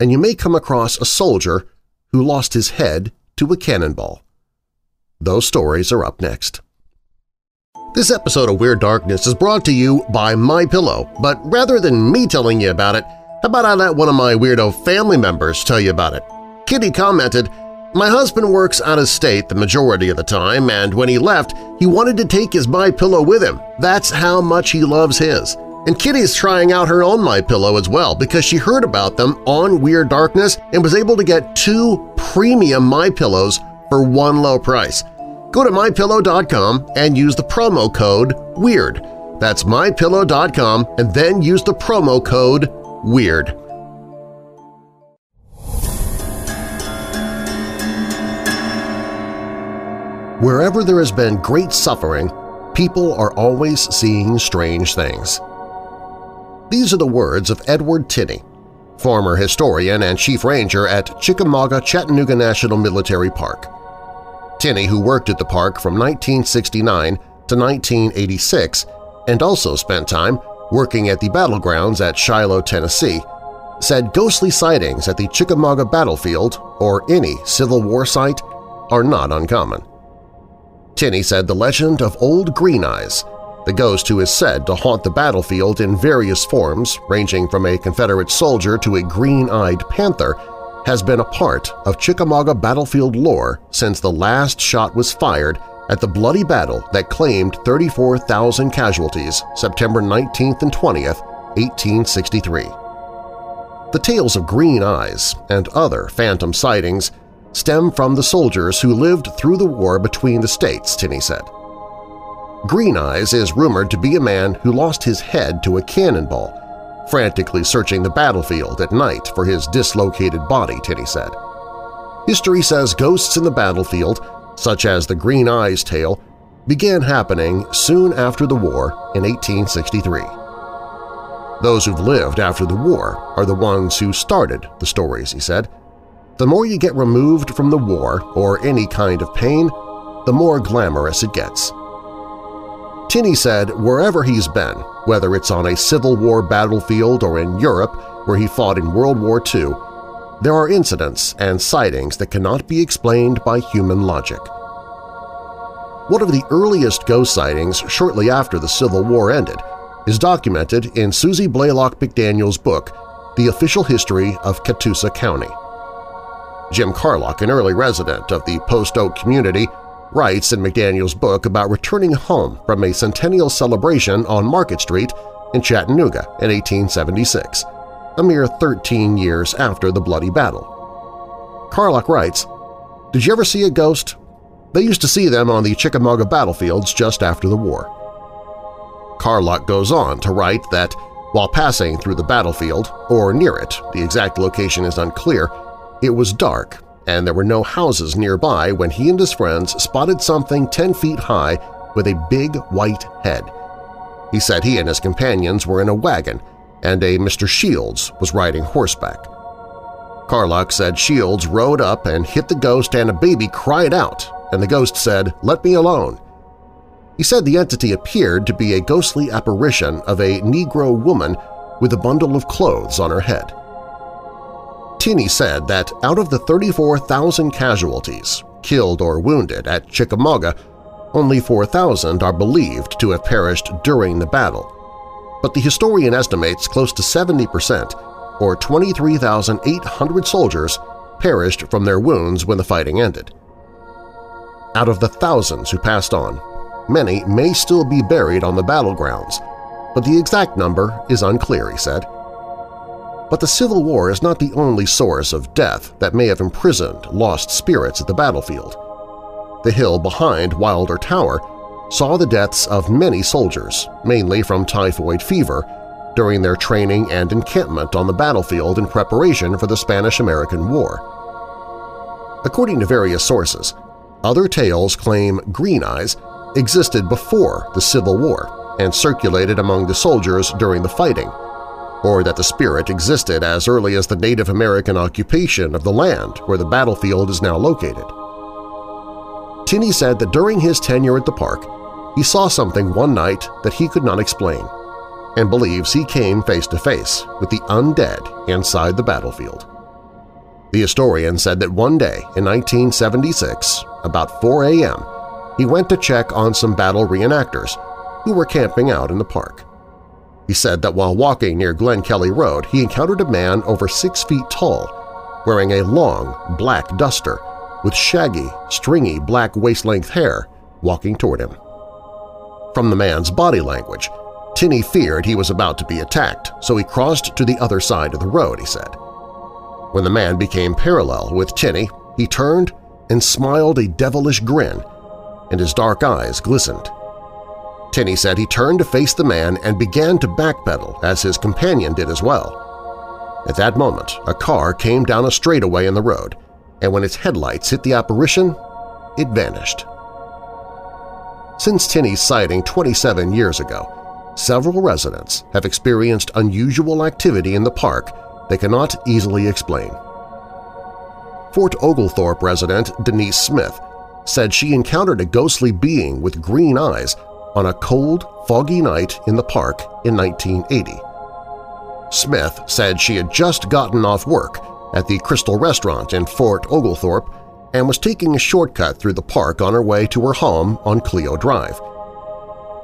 and you may come across a soldier who lost his head to a cannonball. Those stories are up next. This episode of Weird Darkness is brought to you by My Pillow, but rather than me telling you about it, how about I let one of my weirdo family members tell you about it? Kitty commented, my husband works out of state the majority of the time, and when he left, he wanted to take his My Pillow with him. That's how much he loves his. And Kitty's trying out her own My Pillow as well because she heard about them on Weird Darkness and was able to get two premium My Pillows for one low price. Go to MyPillow.com and use the promo code WEIRD. That's MyPillow.com and then use the promo code WEIRD. Wherever there has been great suffering, people are always seeing strange things. These are the words of Edward Tinney, former historian and chief ranger at Chickamauga-Chattanooga National Military Park. Tinney, who worked at the park from 1969 to 1986 and also spent time working at the battlegrounds at Shiloh, Tennessee, said ghostly sightings at the Chickamauga battlefield or any Civil War site are not uncommon. Tinney said the legend of Old Green Eyes, the ghost who is said to haunt the battlefield in various forms ranging from a Confederate soldier to a green-eyed panther, has been a part of Chickamauga battlefield lore since the last shot was fired at the bloody battle that claimed 34,000 casualties September 19th and 20th, 1863. The tales of green eyes and other phantom sightings stem from the soldiers who lived through the war between the states, Tinney said. Green Eyes is rumored to be a man who lost his head to a cannonball, frantically searching the battlefield at night for his dislocated body, Tinney said. History says ghosts in the battlefield, such as the Green Eyes tale, began happening soon after the war in 1863. Those who've lived after the war are the ones who started the stories, he said. The more you get removed from the war or any kind of pain, the more glamorous it gets. Tinney said wherever he's been, whether it's on a Civil War battlefield or in Europe where he fought in World War II, there are incidents and sightings that cannot be explained by human logic. One of the earliest ghost sightings shortly after the Civil War ended is documented in Susie Blaylock McDaniel's book, The Official History of Catoosa County. Jim Carlock, an early resident of the Post Oak community, writes in McDaniel's book about returning home from a centennial celebration on Market Street in Chattanooga in 1876, a mere 13 years after the bloody battle. Carlock writes, Did you ever see a ghost? They used to see them on the Chickamauga battlefields just after the war. Carlock goes on to write that while passing through the battlefield, or near it, the exact location is unclear, it was dark and there were no houses nearby when he and his friends spotted something 10 feet high with a big white head. He said he and his companions were in a wagon and a Mr. Shields was riding horseback. Carlock said Shields rode up and hit the ghost and a baby cried out, and the ghost said, let me alone. He said the entity appeared to be a ghostly apparition of a Negro woman with a bundle of clothes on her head. Tinney said that out of the 34,000 casualties, killed or wounded at Chickamauga, only 4,000 are believed to have perished during the battle. But the historian estimates close to 70 percent, or 23,800 soldiers, perished from their wounds when the fighting ended. Out of the thousands who passed on, many may still be buried on the battlegrounds, but the exact number is unclear, he said. But the Civil War is not the only source of death that may have imprisoned lost spirits at the battlefield. The hill behind Wilder Tower saw the deaths of many soldiers, mainly from typhoid fever, during their training and encampment on the battlefield in preparation for the Spanish–American War. According to various sources, other tales claim Green Eyes existed before the Civil War and circulated among the soldiers during the fighting, or that the spirit existed as early as the Native American occupation of the land where the battlefield is now located. Tinney said that during his tenure at the park, he saw something one night that he could not explain and believes he came face to face with the undead inside the battlefield. The historian said that one day in 1976, about 4 a.m., he went to check on some battle reenactors who were camping out in the park. He said that while walking near Glenn Kelly Road, he encountered a man over six feet tall, wearing a long black duster with shaggy, stringy black waist-length hair, walking toward him. From the man's body language, Tinney feared he was about to be attacked, so he crossed to the other side of the road, he said. When the man became parallel with Tinney, he turned and smiled a devilish grin, and his dark eyes glistened. Tinney said he turned to face the man and began to backpedal as his companion did as well. At that moment, a car came down a straightaway in the road, and when its headlights hit the apparition, it vanished. Since Tinney's sighting 27 years ago, several residents have experienced unusual activity in the park they cannot easily explain. Fort Oglethorpe resident Denise Smith said she encountered a ghostly being with green eyes on a cold, foggy night in the park in 1980. Smith said she had just gotten off work at the Crystal Restaurant in Fort Oglethorpe and was taking a shortcut through the park on her way to her home on Clio Drive.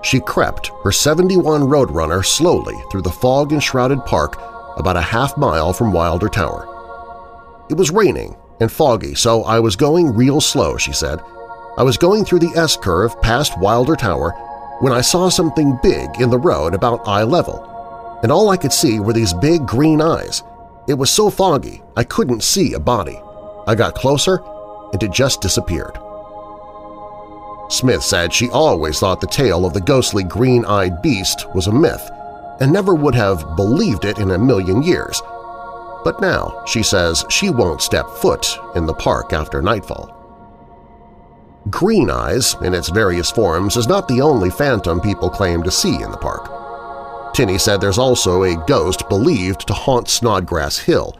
She crept her 71 Roadrunner slowly through the fog-enshrouded park about a half mile from Wilder Tower. It was raining and foggy, so I was going real slow, she said. I was going through the S-curve past Wilder Tower when I saw something big in the road about eye level, and all I could see were these big green eyes. It was so foggy I couldn't see a body. I got closer and it just disappeared. Smith said she always thought the tale of the ghostly green-eyed beast was a myth and never would have believed it in a million years. But now she says she won't step foot in the park after nightfall. Green Eyes, in its various forms, is not the only phantom people claim to see in the park. Tinney said there's also a ghost believed to haunt Snodgrass Hill,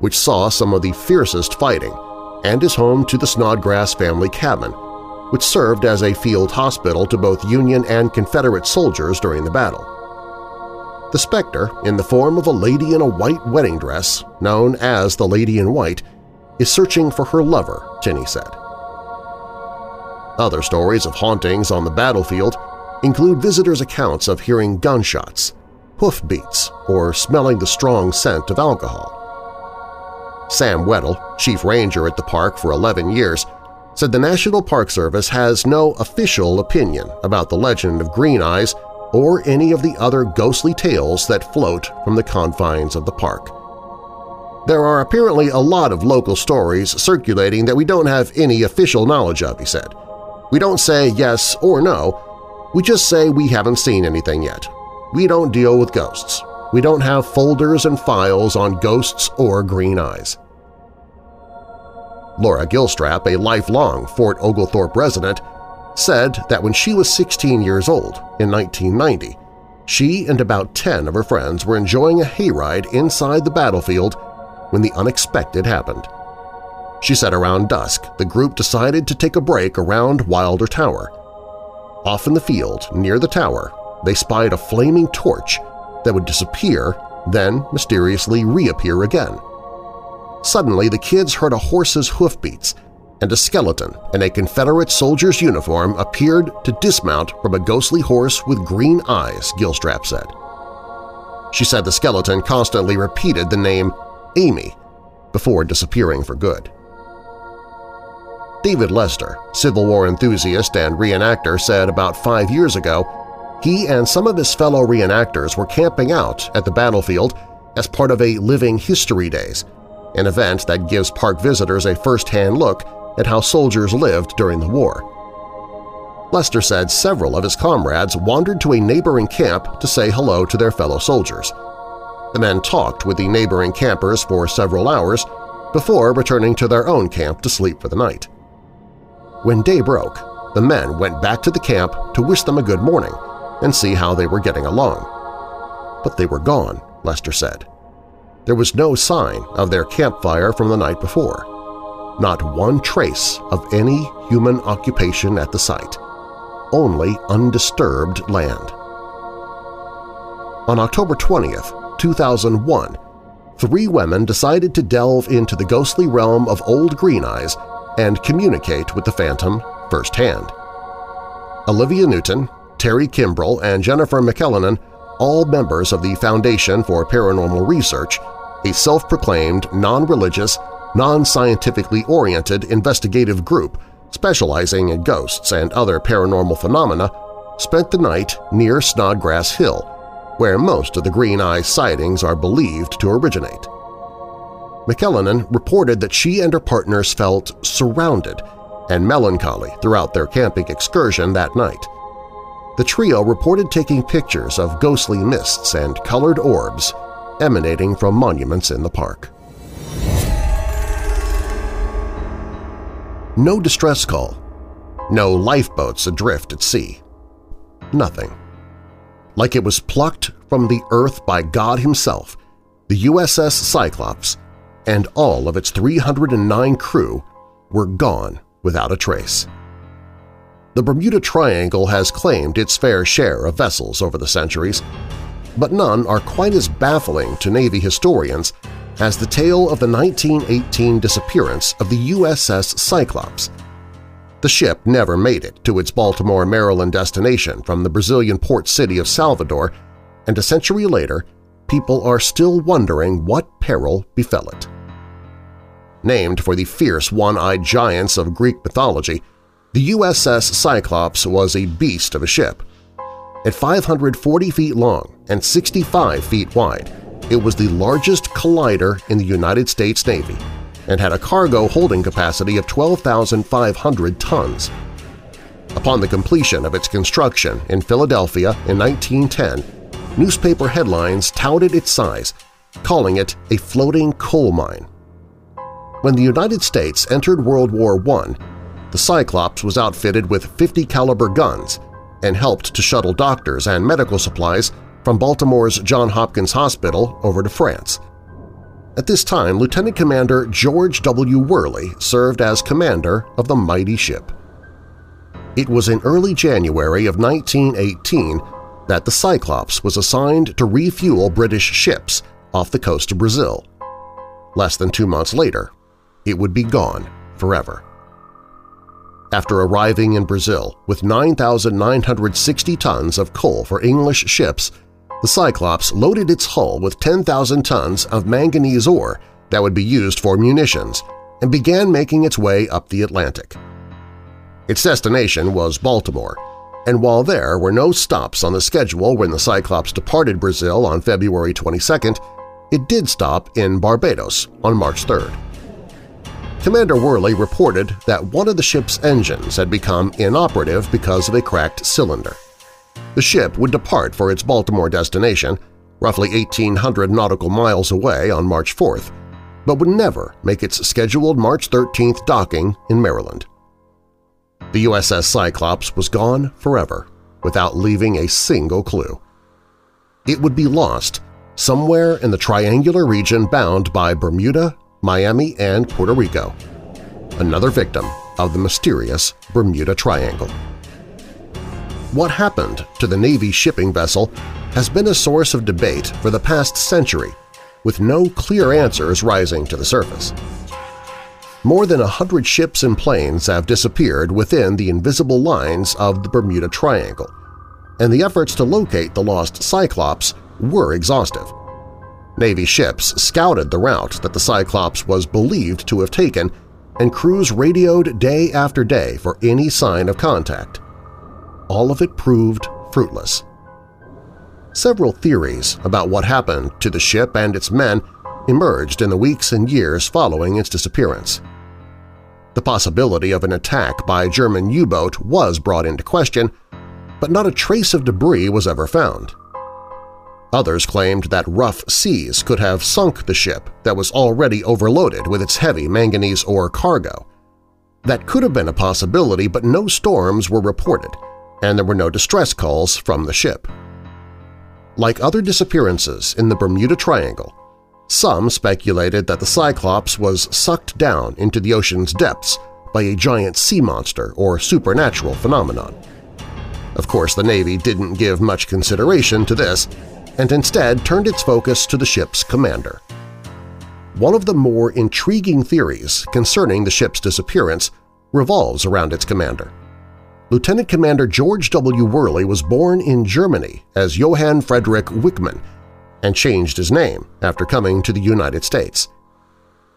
which saw some of the fiercest fighting, and is home to the Snodgrass family cabin, which served as a field hospital to both Union and Confederate soldiers during the battle. The specter, in the form of a lady in a white wedding dress, known as the Lady in White, is searching for her lover, Tinney said. Other stories of hauntings on the battlefield include visitors' accounts of hearing gunshots, hoofbeats, or smelling the strong scent of alcohol. Sam Weddle, chief ranger at the park for 11 years, said the National Park Service has no official opinion about the legend of Green Eyes or any of the other ghostly tales that float from the confines of the park. There are apparently a lot of local stories circulating that we don't have any official knowledge of, he said. We don't say yes or no, we just say we haven't seen anything yet. We don't deal with ghosts. We don't have folders and files on ghosts or green eyes. Laura Gilstrap, a lifelong Fort Oglethorpe resident, said that when she was 16 years old in 1990, she and about 10 of her friends were enjoying a hayride inside the battlefield when the unexpected happened. She said around dusk the group decided to take a break around Wilder Tower. Off in the field, near the tower, they spied a flaming torch that would disappear, then mysteriously reappear again. Suddenly, the kids heard a horse's hoofbeats, and a skeleton in a Confederate soldier's uniform appeared to dismount from a ghostly horse with green eyes, Gilstrap said. She said the skeleton constantly repeated the name Amy before disappearing for good. David Lester, Civil War enthusiast and reenactor, said about five years ago he and some of his fellow reenactors were camping out at the battlefield as part of a Living History Days, an event that gives park visitors a first-hand look at how soldiers lived during the war. Lester said several of his comrades wandered to a neighboring camp to say hello to their fellow soldiers. The men talked with the neighboring campers for several hours before returning to their own camp to sleep for the night. When day broke, the men went back to the camp to wish them a good morning and see how they were getting along. But they were gone, Lester said. There was no sign of their campfire from the night before. Not one trace of any human occupation at the site. Only undisturbed land. On October 20th, 2001, three women decided to delve into the ghostly realm of Old Green Eyes and communicate with the Phantom firsthand. Olivia Newton, Terry Kimbrell, and Jennifer McKellinan, all members of the Foundation for Paranormal Research, a self-proclaimed, non-religious, non-scientifically oriented investigative group specializing in ghosts and other paranormal phenomena, spent the night near Snodgrass Hill, where most of the Green Eye sightings are believed to originate. McKellinan reported that she and her partners felt surrounded and melancholy throughout their camping excursion that night. The trio reported taking pictures of ghostly mists and colored orbs emanating from monuments in the park. No distress call. no lifeboats adrift at sea. Nothing. Like it was plucked from the earth by God himself, the USS Cyclops and all of its 309 crew were gone without a trace. The Bermuda Triangle has claimed its fair share of vessels over the centuries, but none are quite as baffling to Navy historians as the tale of the 1918 disappearance of the USS Cyclops. The ship never made it to its Baltimore, Maryland destination from the Brazilian port city of Salvador, and a century later, people are still wondering what peril befell it. Named for the fierce one-eyed giants of Greek mythology, the USS Cyclops was a beast of a ship. At 540 feet long and 65 feet wide, it was the largest collier in the United States Navy and had a cargo holding capacity of 12,500 tons. Upon the completion of its construction in Philadelphia in 1910, newspaper headlines touted its size, calling it a floating coal mine. When the United States entered World War I, the Cyclops was outfitted with 50 caliber guns and helped to shuttle doctors and medical supplies from Baltimore's Johns Hopkins Hospital over to France. At this time, Lieutenant Commander George W. Worley served as commander of the mighty ship. It was in early January of 1918 that the Cyclops was assigned to refuel British ships off the coast of Brazil. Less than two months later, it would be gone forever. After arriving in Brazil with 9,960 tons of coal for English ships, the Cyclops loaded its hull with 10,000 tons of manganese ore that would be used for munitions and began making its way up the Atlantic. Its destination was Baltimore, and while there were no stops on the schedule when the Cyclops departed Brazil on February 22, it did stop in Barbados on March 3. Commander Worley reported that one of the ship's engines had become inoperative because of a cracked cylinder. The ship would depart for its Baltimore destination, roughly 1,800 nautical miles away on March 4th, but would never make its scheduled March 13th docking in Maryland. The USS Cyclops was gone forever without leaving a single clue. It would be lost somewhere in the triangular region bound by Bermuda, Miami, and Puerto Rico, another victim of the mysterious Bermuda Triangle. What happened to the Navy shipping vessel has been a source of debate for the past century, with no clear answers rising to the surface more than a hundred ships and planes have disappeared within the invisible lines of the Bermuda Triangle, and the efforts to locate the lost Cyclops were exhaustive. Navy ships scouted the route that the Cyclops was believed to have taken, and crews radioed day after day for any sign of contact. All of it proved fruitless. Several theories about what happened to the ship and its men emerged in the weeks and years following its disappearance. The possibility of an attack by a German U-boat was brought into question, but not a trace of debris was ever found. Others claimed that rough seas could have sunk the ship that was already overloaded with its heavy manganese ore cargo. That could have been a possibility, but no storms were reported, and there were no distress calls from the ship. Like other disappearances in the Bermuda Triangle, some speculated that the Cyclops was sucked down into the ocean's depths by a giant sea monster or supernatural phenomenon. Of course, the Navy didn't give much consideration to this and instead turned its focus to the ship's commander. One of the more intriguing theories concerning the ship's disappearance revolves around its commander. Lieutenant Commander George W. Worley was born in Germany as Johann Friedrich Wichmann and changed his name after coming to the United States.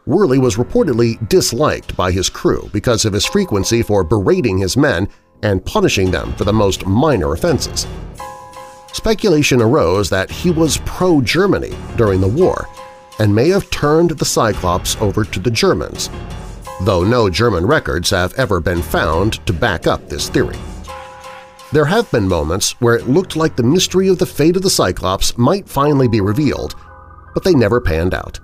Worley was reportedly disliked by his crew because of his frequency for berating his men and punishing them for the most minor offenses. Speculation arose that he was pro-Germany during the war and may have turned the Cyclops over to the Germans, though no German records have ever been found to back up this theory. There have been moments where it looked like the mystery of the fate of the Cyclops might finally be revealed, but they never panned out.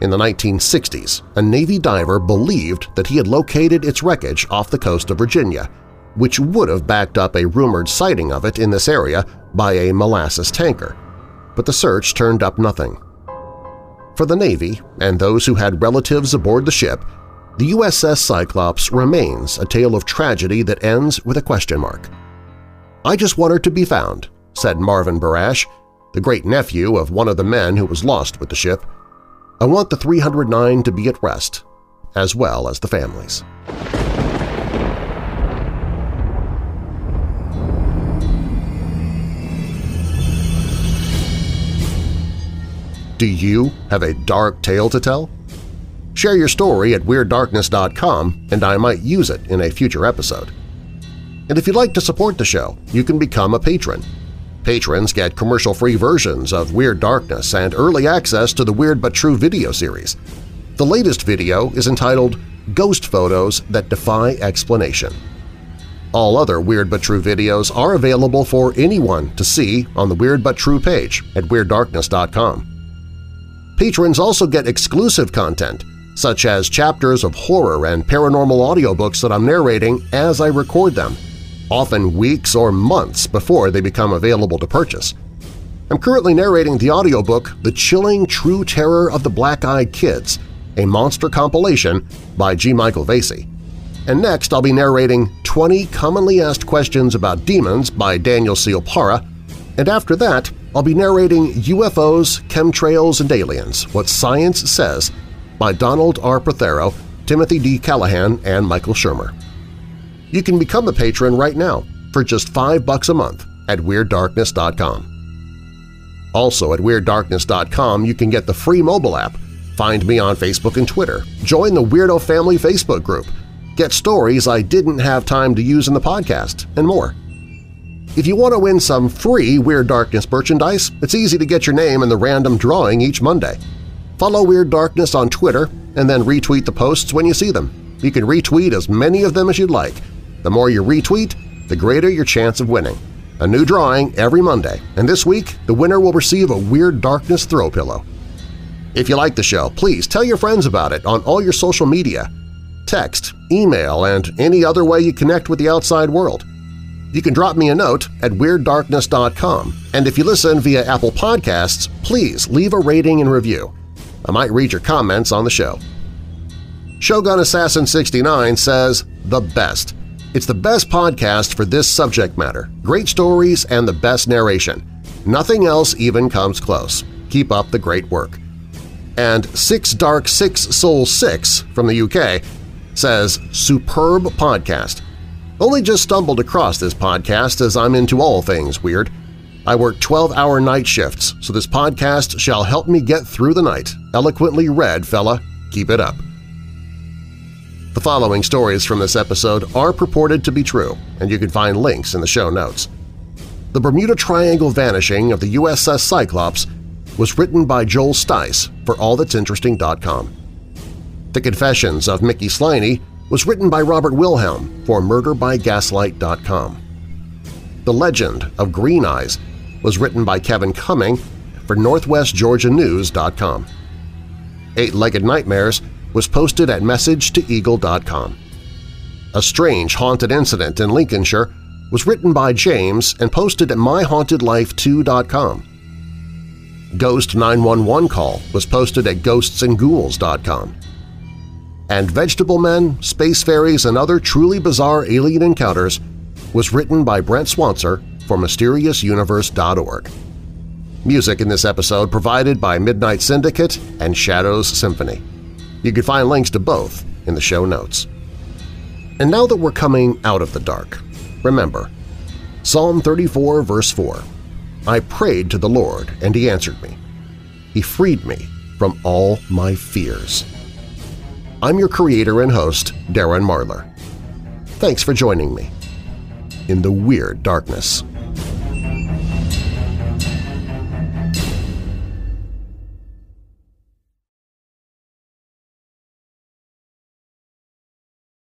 In the 1960s, a Navy diver believed that he had located its wreckage off the coast of Virginia, which would have backed up a rumored sighting of it in this area by a molasses tanker. But the search turned up nothing. For the Navy and those who had relatives aboard the ship, the USS Cyclops remains a tale of tragedy that ends with a question mark. I just want her to be found, said Marvin Barrash, the great-nephew of one of the men who was lost with the ship. I want the 309 to be at rest, as well as the families. Do you have a dark tale to tell? Share your story at WeirdDarkness.com and I might use it in a future episode. And if you'd like to support the show, you can become a patron. Patrons get commercial-free versions of Weird Darkness and early access to the Weird But True video series. The latest video is entitled Ghost Photos That Defy Explanation. All other Weird But True videos are available for anyone to see on the Weird But True page at WeirdDarkness.com. Patrons also get exclusive content, such as chapters of horror and paranormal audiobooks that I'm narrating as I record them, often weeks or months before they become available to purchase. I'm currently narrating the audiobook The Chilling True Terror of the Black-Eyed Kids, a monster compilation by G. Michael Vasey. And next I'll be narrating 20 Commonly Asked Questions About Demons by Daniel Seal Para, and after that I'll be narrating UFOs, Chemtrails, and Aliens – What Science Says by Donald R. Prothero, Timothy D. Callahan, and Michael Shermer. You can become a patron right now for just five bucks a month at WeirdDarkness.com. Also at WeirdDarkness.com you can get the free mobile app, find me on Facebook and Twitter, join the Weirdo Family Facebook group, get stories I didn't have time to use in the podcast, and more. If you want to win some free Weird Darkness merchandise, it's easy to get your name in the random drawing each Monday. Follow Weird Darkness on Twitter and then retweet the posts when you see them. You can retweet as many of them as you'd like. The more you retweet, the greater your chance of winning. A new drawing every Monday, and this week the winner will receive a Weird Darkness throw pillow. If you like the show, please tell your friends about it on all your social media, text, email, and any other way you connect with the outside world. You can drop me a note at WeirdDarkness.com, and if you listen via Apple Podcasts, please leave a rating and review. I might read your comments on the show. Shogun Assassin 69 says, The best. It's the best podcast for this subject matter, great stories, and the best narration. Nothing else even comes close. Keep up the great work. And Six Dark Six Soul 6 from the UK says, Superb podcast. Only just stumbled across this podcast as I'm into all things weird. I work 12-hour night shifts, so this podcast shall help me get through the night. Eloquently read, fella. Keep it up. The following stories from this episode are purported to be true, and you can find links in the show notes. The Bermuda Triangle vanishing of the USS Cyclops was written by Joel Stice for AllThat'sInteresting.com. The Confessions of Mickey Sliney was written by Robert Wilhelm for MurderByGaslight.com. The Legend of Green Eyes was written by Kevin Cumming for NorthwestGeorgiaNews.com. Eight-Legged Nightmares was posted at MessageToEagle.com. A Strange Haunted Incident in Lincolnshire was written by James and posted at MyHauntedLife2.com. Ghost 911 Call was posted at GhostsAndGhouls.com and Vegetable Men, Space Fairies, and Other Truly Bizarre Alien Encounters was written by Brent Swancer for MysteriousUniverse.org. Music in this episode provided by Midnight Syndicate and Shadows Symphony. You can find links to both in the show notes. And now that we're coming out of the dark, remember, Psalm 34 verse 4, I prayed to the Lord, and He answered me. He freed me from all my fears. I'm your creator and host, Darren Marlar. Thanks for joining me in the Weird Darkness.